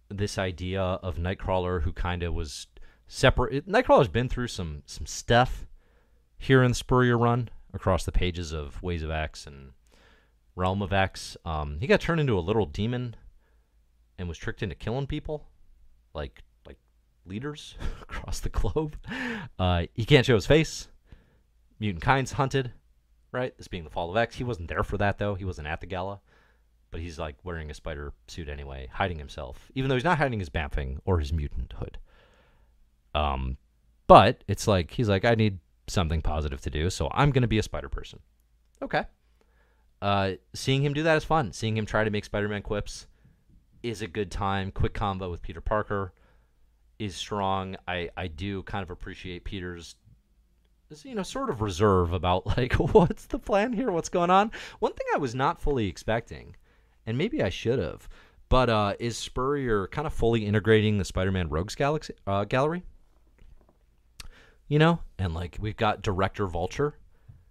this idea of Nightcrawler who kind of was separate. Nightcrawler's been through some some stuff here in the Spurrier run across the pages of Ways of X and Realm of X. Um, he got turned into a little demon and was tricked into killing people, like like leaders across the globe. Uh, he can't show his face. Mutant kind's hunted, right? This being the fall of X. He wasn't there for that though. He wasn't at the gala, but he's like wearing a spider suit anyway, hiding himself, even though he's not hiding his bamfing or his mutant hood. Um, but it's like he's like, I need something positive to do, so I'm gonna be a spider person. Okay. Uh, seeing him do that is fun. Seeing him try to make Spider-Man quips is a good time. Quick combo with Peter Parker is strong. I I do kind of appreciate Peter's you know sort of reserve about like what's the plan here, what's going on. One thing I was not fully expecting, and maybe I should have, but uh, is Spurrier kind of fully integrating the Spider-Man Rogues Galaxy uh, gallery. You know, and like we've got director Vulture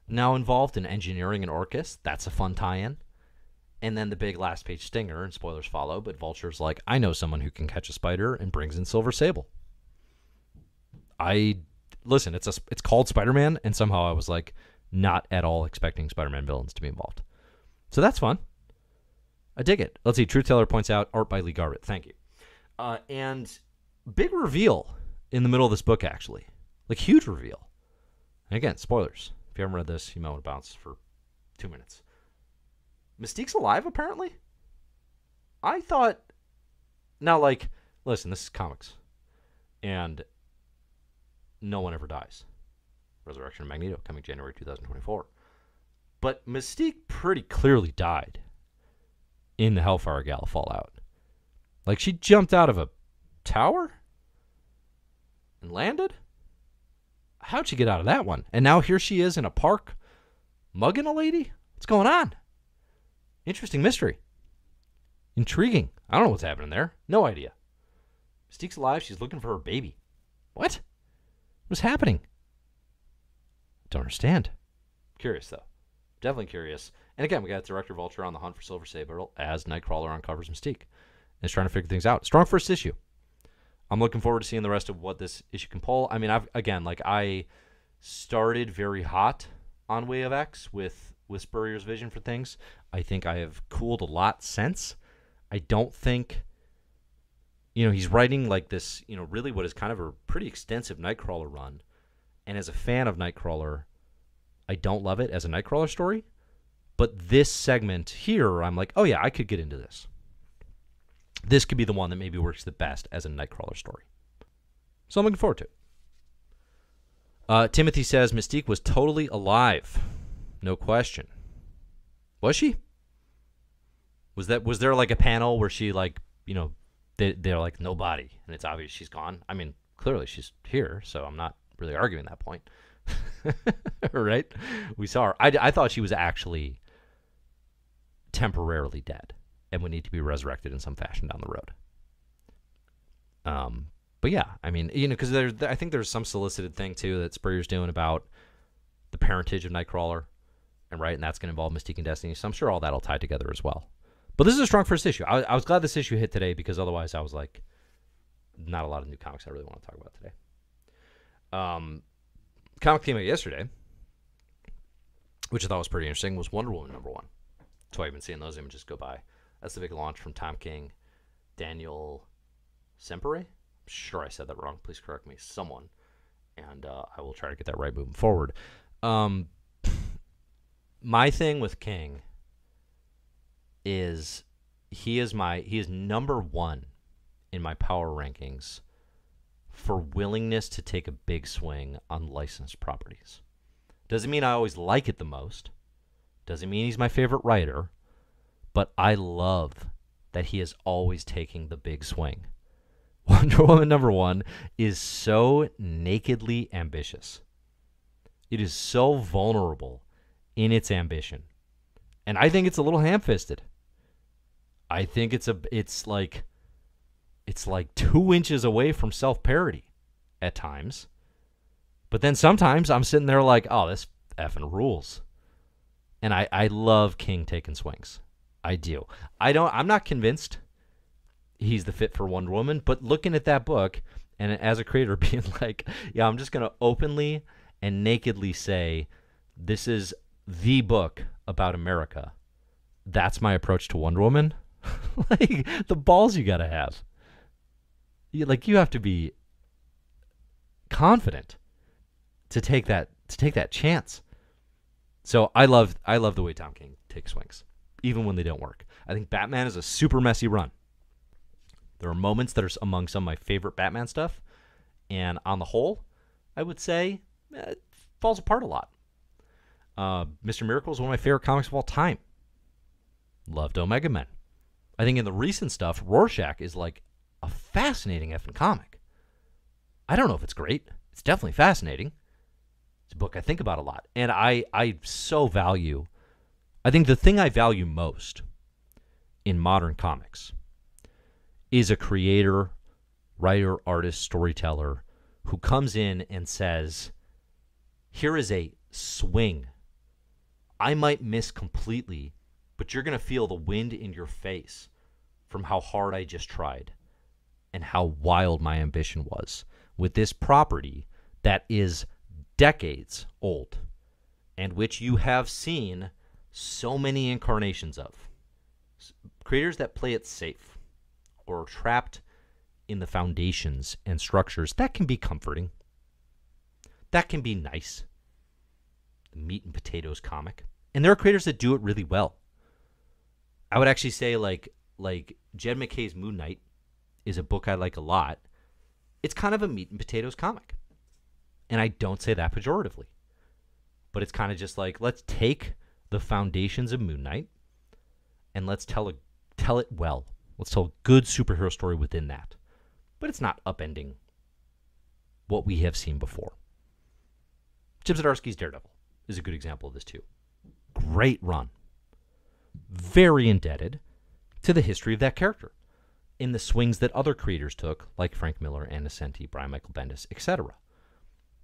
now involved in engineering and Orchis. That's a fun tie-in. And then the big last page stinger, and spoilers follow, but Vulture's like, I know someone who can catch a spider and brings in Silver Sable. I listen, it's a it's called Spider-Man, and somehow I was like not at all expecting Spider-Man villains to be involved. So that's fun. I dig it. Let's see. Truth Teller points out art by Lee Garbett. Thank you. Uh, and big reveal in the middle of this book, actually, like huge reveal. And again, spoilers. If you haven't read this, you might want to bounce for two minutes. Mystique's alive, apparently. I thought. Now, like, listen, this is comics, and no one ever dies. Resurrection of Magneto coming January 2024. But Mystique pretty clearly died in the Hellfire Gala fallout. Like she jumped out of a tower and landed? How'd she get out of that one? And now here she is in a park mugging a lady? What's going on? Interesting mystery. Intriguing. I don't know what's happening there. No idea. Mystique's alive. She's looking for her baby. What? What's happening? Don't understand. Curious, though. Definitely curious. And again, we got Director Vulture on the hunt for Silver Sable as Nightcrawler uncovers Mystique. And is trying to figure things out. Strong first issue. I'm looking forward to seeing the rest of what this issue can pull. I mean, I've again, like I started very hot on Way of X with with Spurrier's vision for things. I think I have cooled a lot since. I don't think you know, he's writing like this, you know, really what is kind of a pretty extensive Nightcrawler run. And as a fan of Nightcrawler, I don't love it as a Nightcrawler story. But this segment here, I'm like, oh yeah, I could get into this. This could be the one that maybe works the best as a Nightcrawler story. So I'm looking forward to it. Uh, Timothy says Mystique was totally alive. No question. Was she? Was that was there like a panel where she like, you know, they they're like no body and it's obvious she's gone? I mean, clearly she's here, so I'm not really arguing that point. right? We saw her. I, I thought she was actually temporarily dead and would need to be resurrected in some fashion down the road. Um, but yeah, I mean, you know, because I think there's some solicited thing too that Spurrier's doing about the parentage of Nightcrawler, and right, and that's going to involve Mystique and Destiny. So I'm sure all that'll tie together as well. But this is a strong first issue. I, I was glad this issue hit today because otherwise I was like, not a lot of new comics I really want to talk about today. Um, comic came out yesterday, which I thought was pretty interesting, was Wonder Woman number one. So I've been seeing those images go by. That's the big launch from Tom King, Daniel Sampere. I'm sure I said that wrong. Please correct me, someone, and uh, I will try to get that right moving forward. Um, my thing with King is he is my he is number one in my power rankings for willingness to take a big swing on licensed properties. Doesn't mean I always like it the most. Doesn't mean he's my favorite writer, but I love that he is always taking the big swing. Wonder Woman number 1 is so nakedly ambitious. It is so vulnerable in its ambition. And I think it's a little ham-fisted. I think it's a it's like it's like two inches away from self parody at times. But then sometimes I'm sitting there like, oh, this effing rules. And I, I love King taking swings. I do. I don't I'm not convinced he's the fit for Wonder Woman, but looking at that book and as a creator being like, yeah, I'm just gonna openly and nakedly say this is the book about America. That's my approach to Wonder Woman. like the balls you gotta have. You, like you have to be confident to take that to take that chance. So I love I love the way Tom King takes swings, even when they don't work. I think Batman is a super messy run. There are moments that are among some of my favorite Batman stuff, and on the whole, I would say eh, it falls apart a lot. Uh, Mr. Miracle is one of my favorite comics of all time. Loved Omega Men. I think in the recent stuff, Rorschach is like a fascinating effing comic. I don't know if it's great. It's definitely fascinating. It's a book I think about a lot. And I, I so value, I think the thing I value most in modern comics is a creator, writer, artist, storyteller who comes in and says, here is a swing. I might miss completely but you're going to feel the wind in your face from how hard I just tried and how wild my ambition was with this property that is decades old and which you have seen so many incarnations of. Creators that play it safe or trapped in the foundations and structures, that can be comforting. That can be nice. The meat and potatoes comic. And there are creators that do it really well. I would actually say like like Jed MacKay's Moon Knight is a book I like a lot. It's kind of a meat and potatoes comic. And I don't say that pejoratively. But it's kind of just like let's take the foundations of Moon Knight and let's tell a, tell it well. Let's tell a good superhero story within that. But it's not upending what we have seen before. Chip Zdarsky's Daredevil is a good example of this too. Great run. Very indebted to the history of that character in the swings that other creators took, like Frank Miller, Ann Nocenti, Brian Michael Bendis, etc.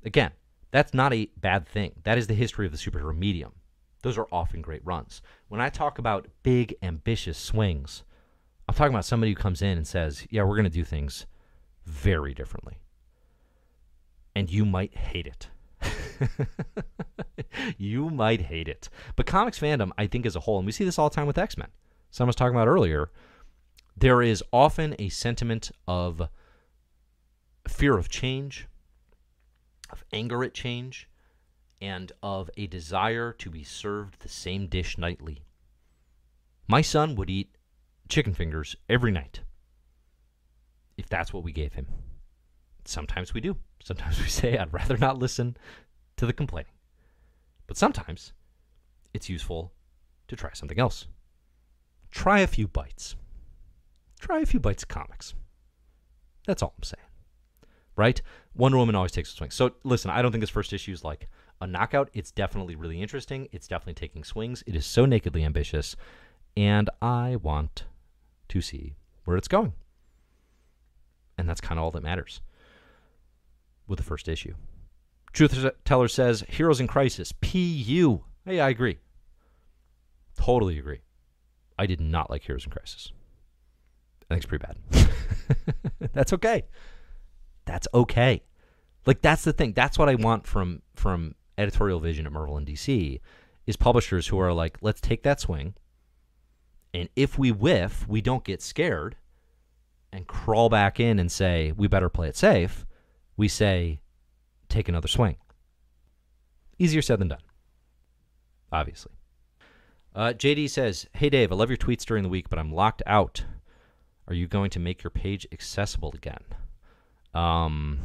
Again, that's not a bad thing. That is the history of the superhero medium. Those are often great runs. When I talk about big, ambitious swings, I'm talking about somebody who comes in and says, Yeah, we're going to do things very differently. And you might hate it. you might hate it. But comics fandom, I think, as a whole, and we see this all the time with X Men, someone was talking about earlier, there is often a sentiment of fear of change, of anger at change, and of a desire to be served the same dish nightly. My son would eat chicken fingers every night if that's what we gave him. Sometimes we do. Sometimes we say, I'd rather not listen to the complaining. But sometimes it's useful to try something else. Try a few bites. Try a few bites of comics. That's all I'm saying. Right? Wonder Woman always takes a swing. So listen, I don't think this first issue is like a knockout. It's definitely really interesting. It's definitely taking swings. It is so nakedly ambitious. And I want to see where it's going. And that's kind of all that matters with the first issue. Truth Teller says Heroes in Crisis, PU. Hey, I agree. Totally agree. I did not like Heroes in Crisis. I think it's pretty bad. that's okay. That's okay. Like that's the thing. That's what I want from from editorial vision at Marvel and DC is publishers who are like, let's take that swing. And if we whiff, we don't get scared and crawl back in and say, we better play it safe. We say, take another swing. Easier said than done, obviously. Uh, JD says, Hey Dave, I love your tweets during the week, but I'm locked out. Are you going to make your page accessible again? Um,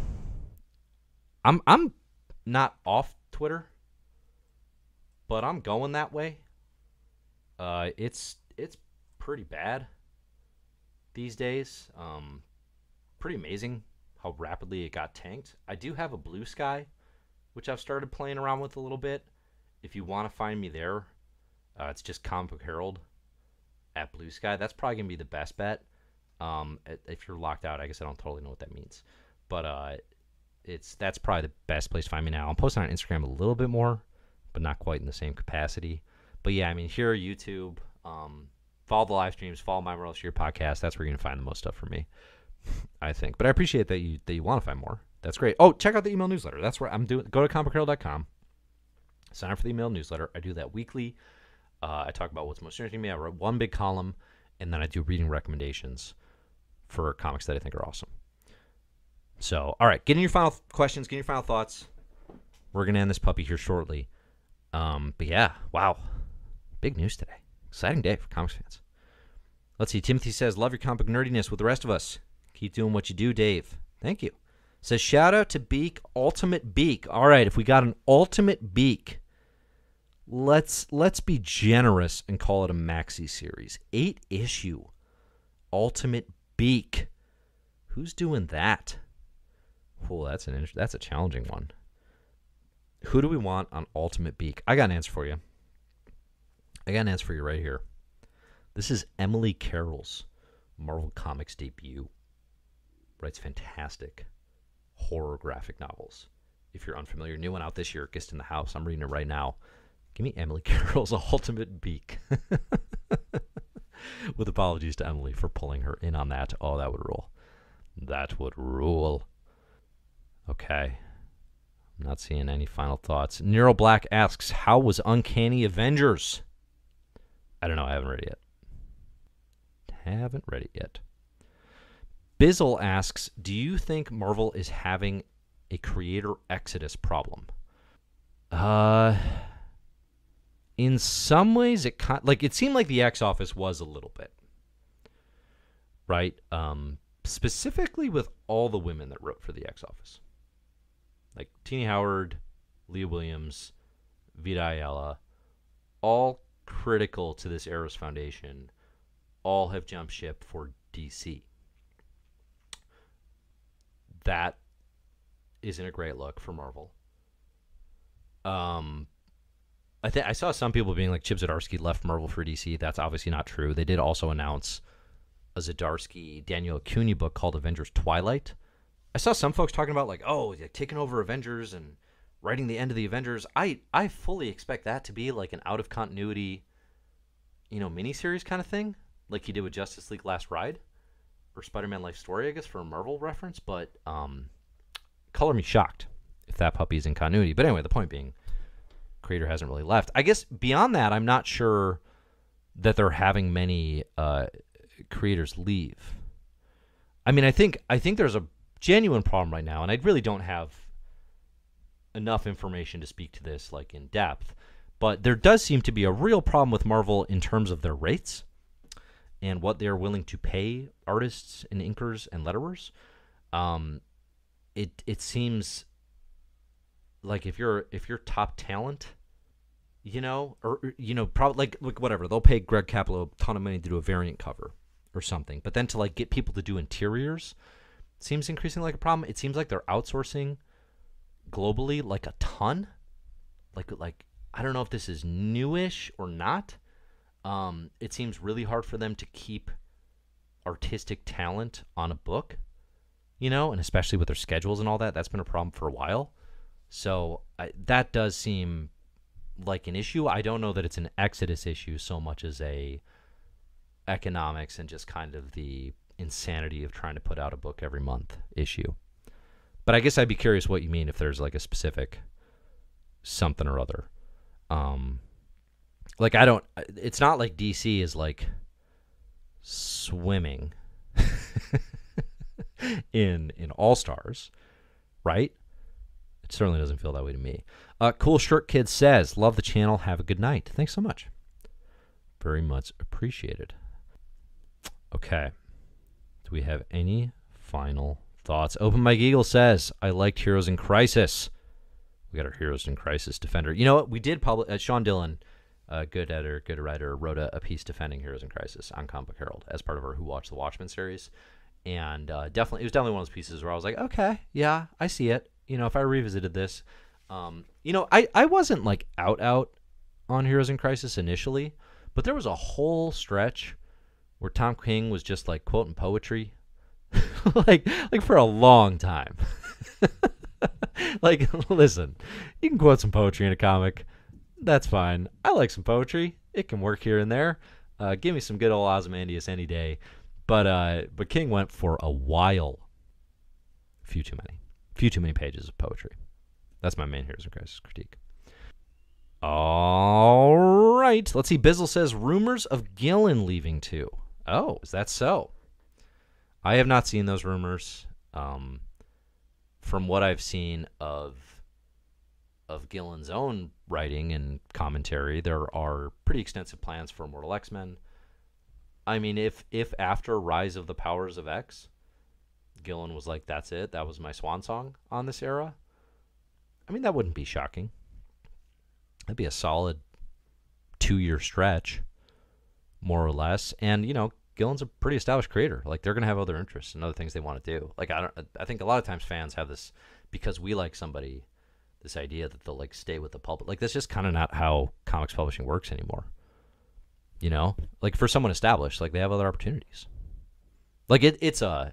I'm I'm not off Twitter, but I'm going that way. Uh, it's it's pretty bad these days. Um, pretty amazing how rapidly it got tanked. I do have a blue sky, which I've started playing around with a little bit. If you want to find me there, uh, it's just Comic Book Herald at Blue Sky. That's probably gonna be the best bet. Um, if you're locked out, I guess I don't totally know what that means, but uh, it's that's probably the best place to find me now. I'm posting on Instagram a little bit more, but not quite in the same capacity. But yeah, I mean, here YouTube, um, follow the live streams, follow my World Your podcast. That's where you're gonna find the most stuff for me, I think. But I appreciate that you that you want to find more. That's great. Oh, check out the email newsletter. That's where I'm doing. Go to comicbookherald.com. Sign up for the email newsletter. I do that weekly. Uh, I talk about what's most interesting to me. I write one big column, and then I do reading recommendations for comics that I think are awesome. So, all right, getting your final questions, getting your final thoughts. We're gonna end this puppy here shortly. Um, but yeah, wow, big news today. Exciting day for comics fans. Let's see. Timothy says, "Love your comic nerdiness with the rest of us. Keep doing what you do, Dave. Thank you." Says, "Shout out to Beak Ultimate Beak. All right, if we got an Ultimate Beak, let's let's be generous and call it a maxi series, eight issue, Ultimate Beak. Who's doing that?" Oh, that's an that's a challenging one. Who do we want on Ultimate Beak? I got an answer for you. I got an answer for you right here. This is Emily Carroll's Marvel Comics debut. Writes fantastic horror graphic novels. If you're unfamiliar, new one out this year, Guest in the House. I'm reading it right now. Give me Emily Carroll's Ultimate Beak. With apologies to Emily for pulling her in on that. Oh, that would rule. That would rule. Okay. I'm not seeing any final thoughts. Nero Black asks, "How was Uncanny Avengers?" I don't know. I haven't read it yet. Haven't read it yet. Bizzle asks, "Do you think Marvel is having a creator exodus problem?" Uh, in some ways, it kind like it seemed like the X Office was a little bit, right? Um, specifically with all the women that wrote for the X Office, like Tini Howard, Leah Williams, Vita Ayala, all critical to this Arrows Foundation, all have jumped ship for DC. That isn't a great look for Marvel. Um, I think I saw some people being like Chip Zdarsky left Marvel for DC. That's obviously not true. They did also announce a Zdarsky Daniel Acuna book called Avengers Twilight. I saw some folks talking about like, oh, like taking over Avengers and writing the end of the Avengers. I I fully expect that to be like an out of continuity, you know, miniseries kind of thing, like he did with Justice League Last Ride or Spider-Man Life Story, I guess, for a Marvel reference. But um, color me shocked if that puppy's in continuity. But anyway, the point being, creator hasn't really left. I guess beyond that, I'm not sure that they're having many uh, creators leave. I mean, I think I think there's a genuine problem right now, and I really don't have enough information to speak to this like in depth. But there does seem to be a real problem with Marvel in terms of their rates and what they're willing to pay artists and inkers and letterers. Um, it it seems like if you're if you're top talent, you know, or you know, probably like, like whatever, they'll pay Greg Capullo a ton of money to do a variant cover or something. But then to like get people to do interiors seems increasingly like a problem. It seems like they're outsourcing globally like a ton. Like like I don't know if this is newish or not. Um, it seems really hard for them to keep artistic talent on a book, you know, and especially with their schedules and all that. That's been a problem for a while. So I, that does seem like an issue. I don't know that it's an exodus issue so much as a economics and just kind of the insanity of trying to put out a book every month issue. But I guess I'd be curious what you mean if there's like a specific something or other. Um, like I don't. It's not like DC is like swimming in in All Stars, right? It certainly doesn't feel that way to me. Uh, cool shirt kid says, "Love the channel. Have a good night. Thanks so much. Very much appreciated." Okay. Do we have any final thoughts? Open Mike Eagle says, "I liked Heroes in Crisis." We got our Heroes in Crisis defender. You know what? We did publish. Uh, Sean Dillon a good editor, good writer, wrote a, a, piece defending Heroes in Crisis on Comic Book Herald as part of our Who Watched the Watchmen series, and uh, definitely it was definitely one of those pieces where I was like, okay, yeah, I see it. You know, if I revisited this, um, you know, I I wasn't like out out on Heroes in Crisis initially, but there was a whole stretch where Tom King was just like quoting poetry, like like for a long time. like, listen, you can quote some poetry in a comic that's fine. I like some poetry. It can work here and there. Uh, give me some good old Ozymandias any day. But uh, but King went for a while. Few too many. Few too many pages of poetry. That's my main Heroes Crisis critique. All right. Let's see. Bizzle says rumors of Gillen leaving too. Oh, is that so? I have not seen those rumors. Um, from what I've seen of of Gillen's own writing and commentary, there are pretty extensive plans for Immortal X Men. I mean, if if after Rise of the Powers of X, Gillen was like, "That's it. That was my swan song on this era." I mean, that wouldn't be shocking. That'd be a solid two-year stretch, more or less. And you know, Gillen's a pretty established creator. Like they're gonna have other interests and other things they want to do. Like I don't. I think a lot of times fans have this because we like somebody this idea that they'll like stay with the public. Like that's just kind of not how comics publishing works anymore. You know, like for someone established, like they have other opportunities. Like it, it's a,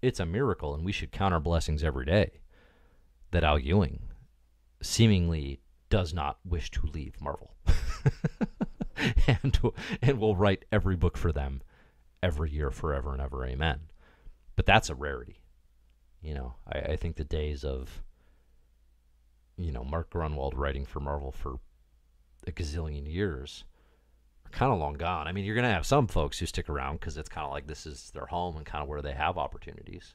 it's a miracle, and we should count our blessings every day that Al Ewing seemingly does not wish to leave Marvel, and and will write every book for them every year, forever and ever. Amen. But that's a rarity. You know, I, I think the days of you know, Mark Gruenwald writing for Marvel for a gazillion years are kind of long gone. I mean, you're going to have some folks who stick around because it's kind of like this is their home and kind of where they have opportunities,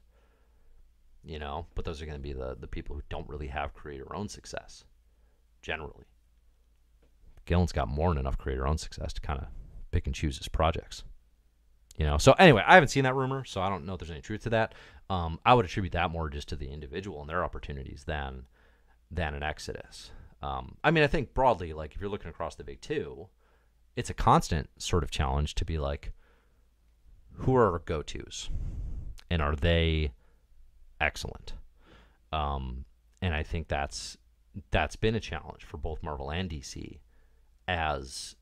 you know, but those are going to be the, the people who don't really have creator own success generally. Gillen's got more than enough creator own success to kind of pick and choose his projects. You know, so anyway, I haven't seen that rumor, so I don't know if there's any truth to that. Um, I would attribute that more just to the individual and their opportunities than than an exodus. Um, I mean, I think broadly, like if you're looking across the big two, it's a constant sort of challenge to be like, who are our go tos, and are they excellent? Um, and I think that's that's been a challenge for both Marvel and DC as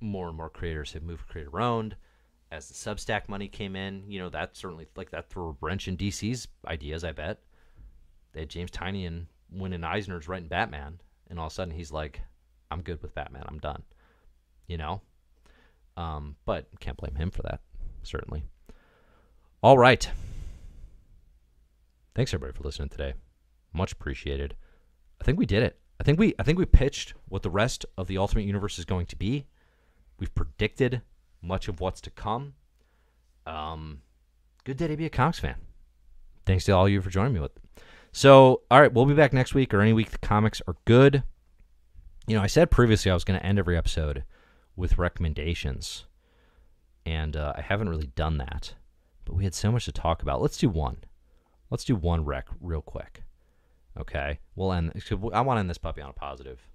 more and more creators have moved creator owned as the Substack money came in, you know, that certainly like that threw a wrench in DC's ideas. I bet they had James Tynion winning Eisner's writing Batman, and all of a sudden he's like, "I'm good with Batman. I'm done." You know, um, but can't blame him for that. Certainly. All right. Thanks everybody for listening today. Much appreciated. I think we did it. I think we I think we pitched what the rest of the Ultimate Universe is going to be. We've predicted much of what's to come. Um, good day to be a Comics fan. Thanks to all you for joining me with. So, all right, we'll be back next week or any week the comics are good. You know, I said previously I was going to end every episode with recommendations, and uh, I haven't really done that. But we had so much to talk about. Let's do one. Let's do one rec real quick. Okay, we'll end. I want to end this puppy on a positive.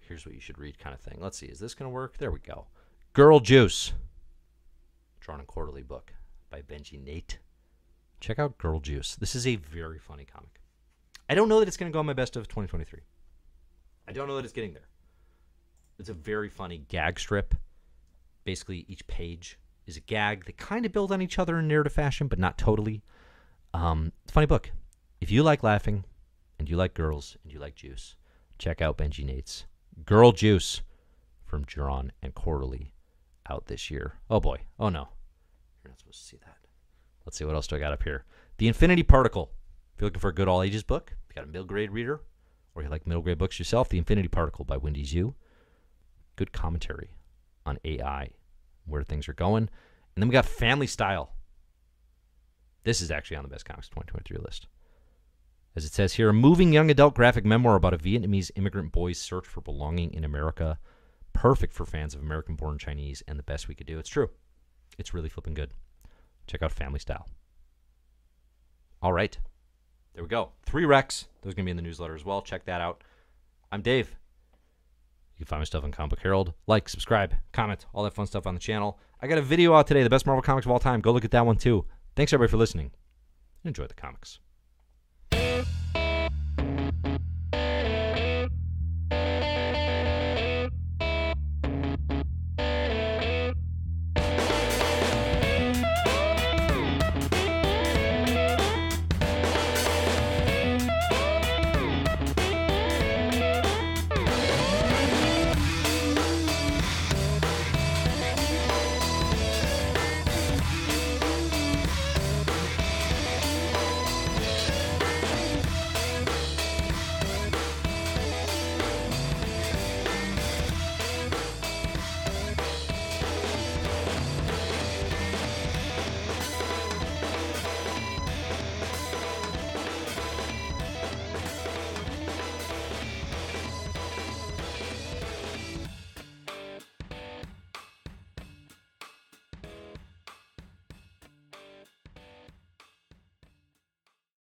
Here's what you should read, kind of thing. Let's see. Is this going to work? There we go. Girl Juice, drawn and quarterly book by Benji Nate. Check out Girl Juice. This is a very funny comic. I don't know that it's going to go on my best of 2023. I don't know that it's getting there. It's a very funny gag strip. Basically, each page is a gag. They kind of build on each other in narrative fashion, but not totally. Um, funny book. If you like laughing, and you like girls, and you like juice, check out Benji Nate's Girl Juice from Drawn and Quarterly out this year. Oh boy. Oh no. You're not supposed to see that. Let's see what else do I got up here. The Infinity Particle. If you're looking for a good all ages book, if you got a middle grade reader, or you like middle grade books yourself, The Infinity Particle by Wendy Xu. Good commentary on AI, where things are going. And then we got Family Style. This is actually on the best comics 2023 list. As it says here, a moving young adult graphic memoir about a Vietnamese immigrant boy's search for belonging in America perfect for fans of American born Chinese and the best we could do. It's true. It's really flipping good. Check out Family Style. All right. There we go. Three recs. Those are going to be in the newsletter as well. Check that out. I'm Dave. You can find my stuff on Comic Herald. Like, subscribe, comment, all that fun stuff on the channel. I got a video out today, the best Marvel comics of all time. Go look at that one too. Thanks everybody for listening. Enjoy the comics.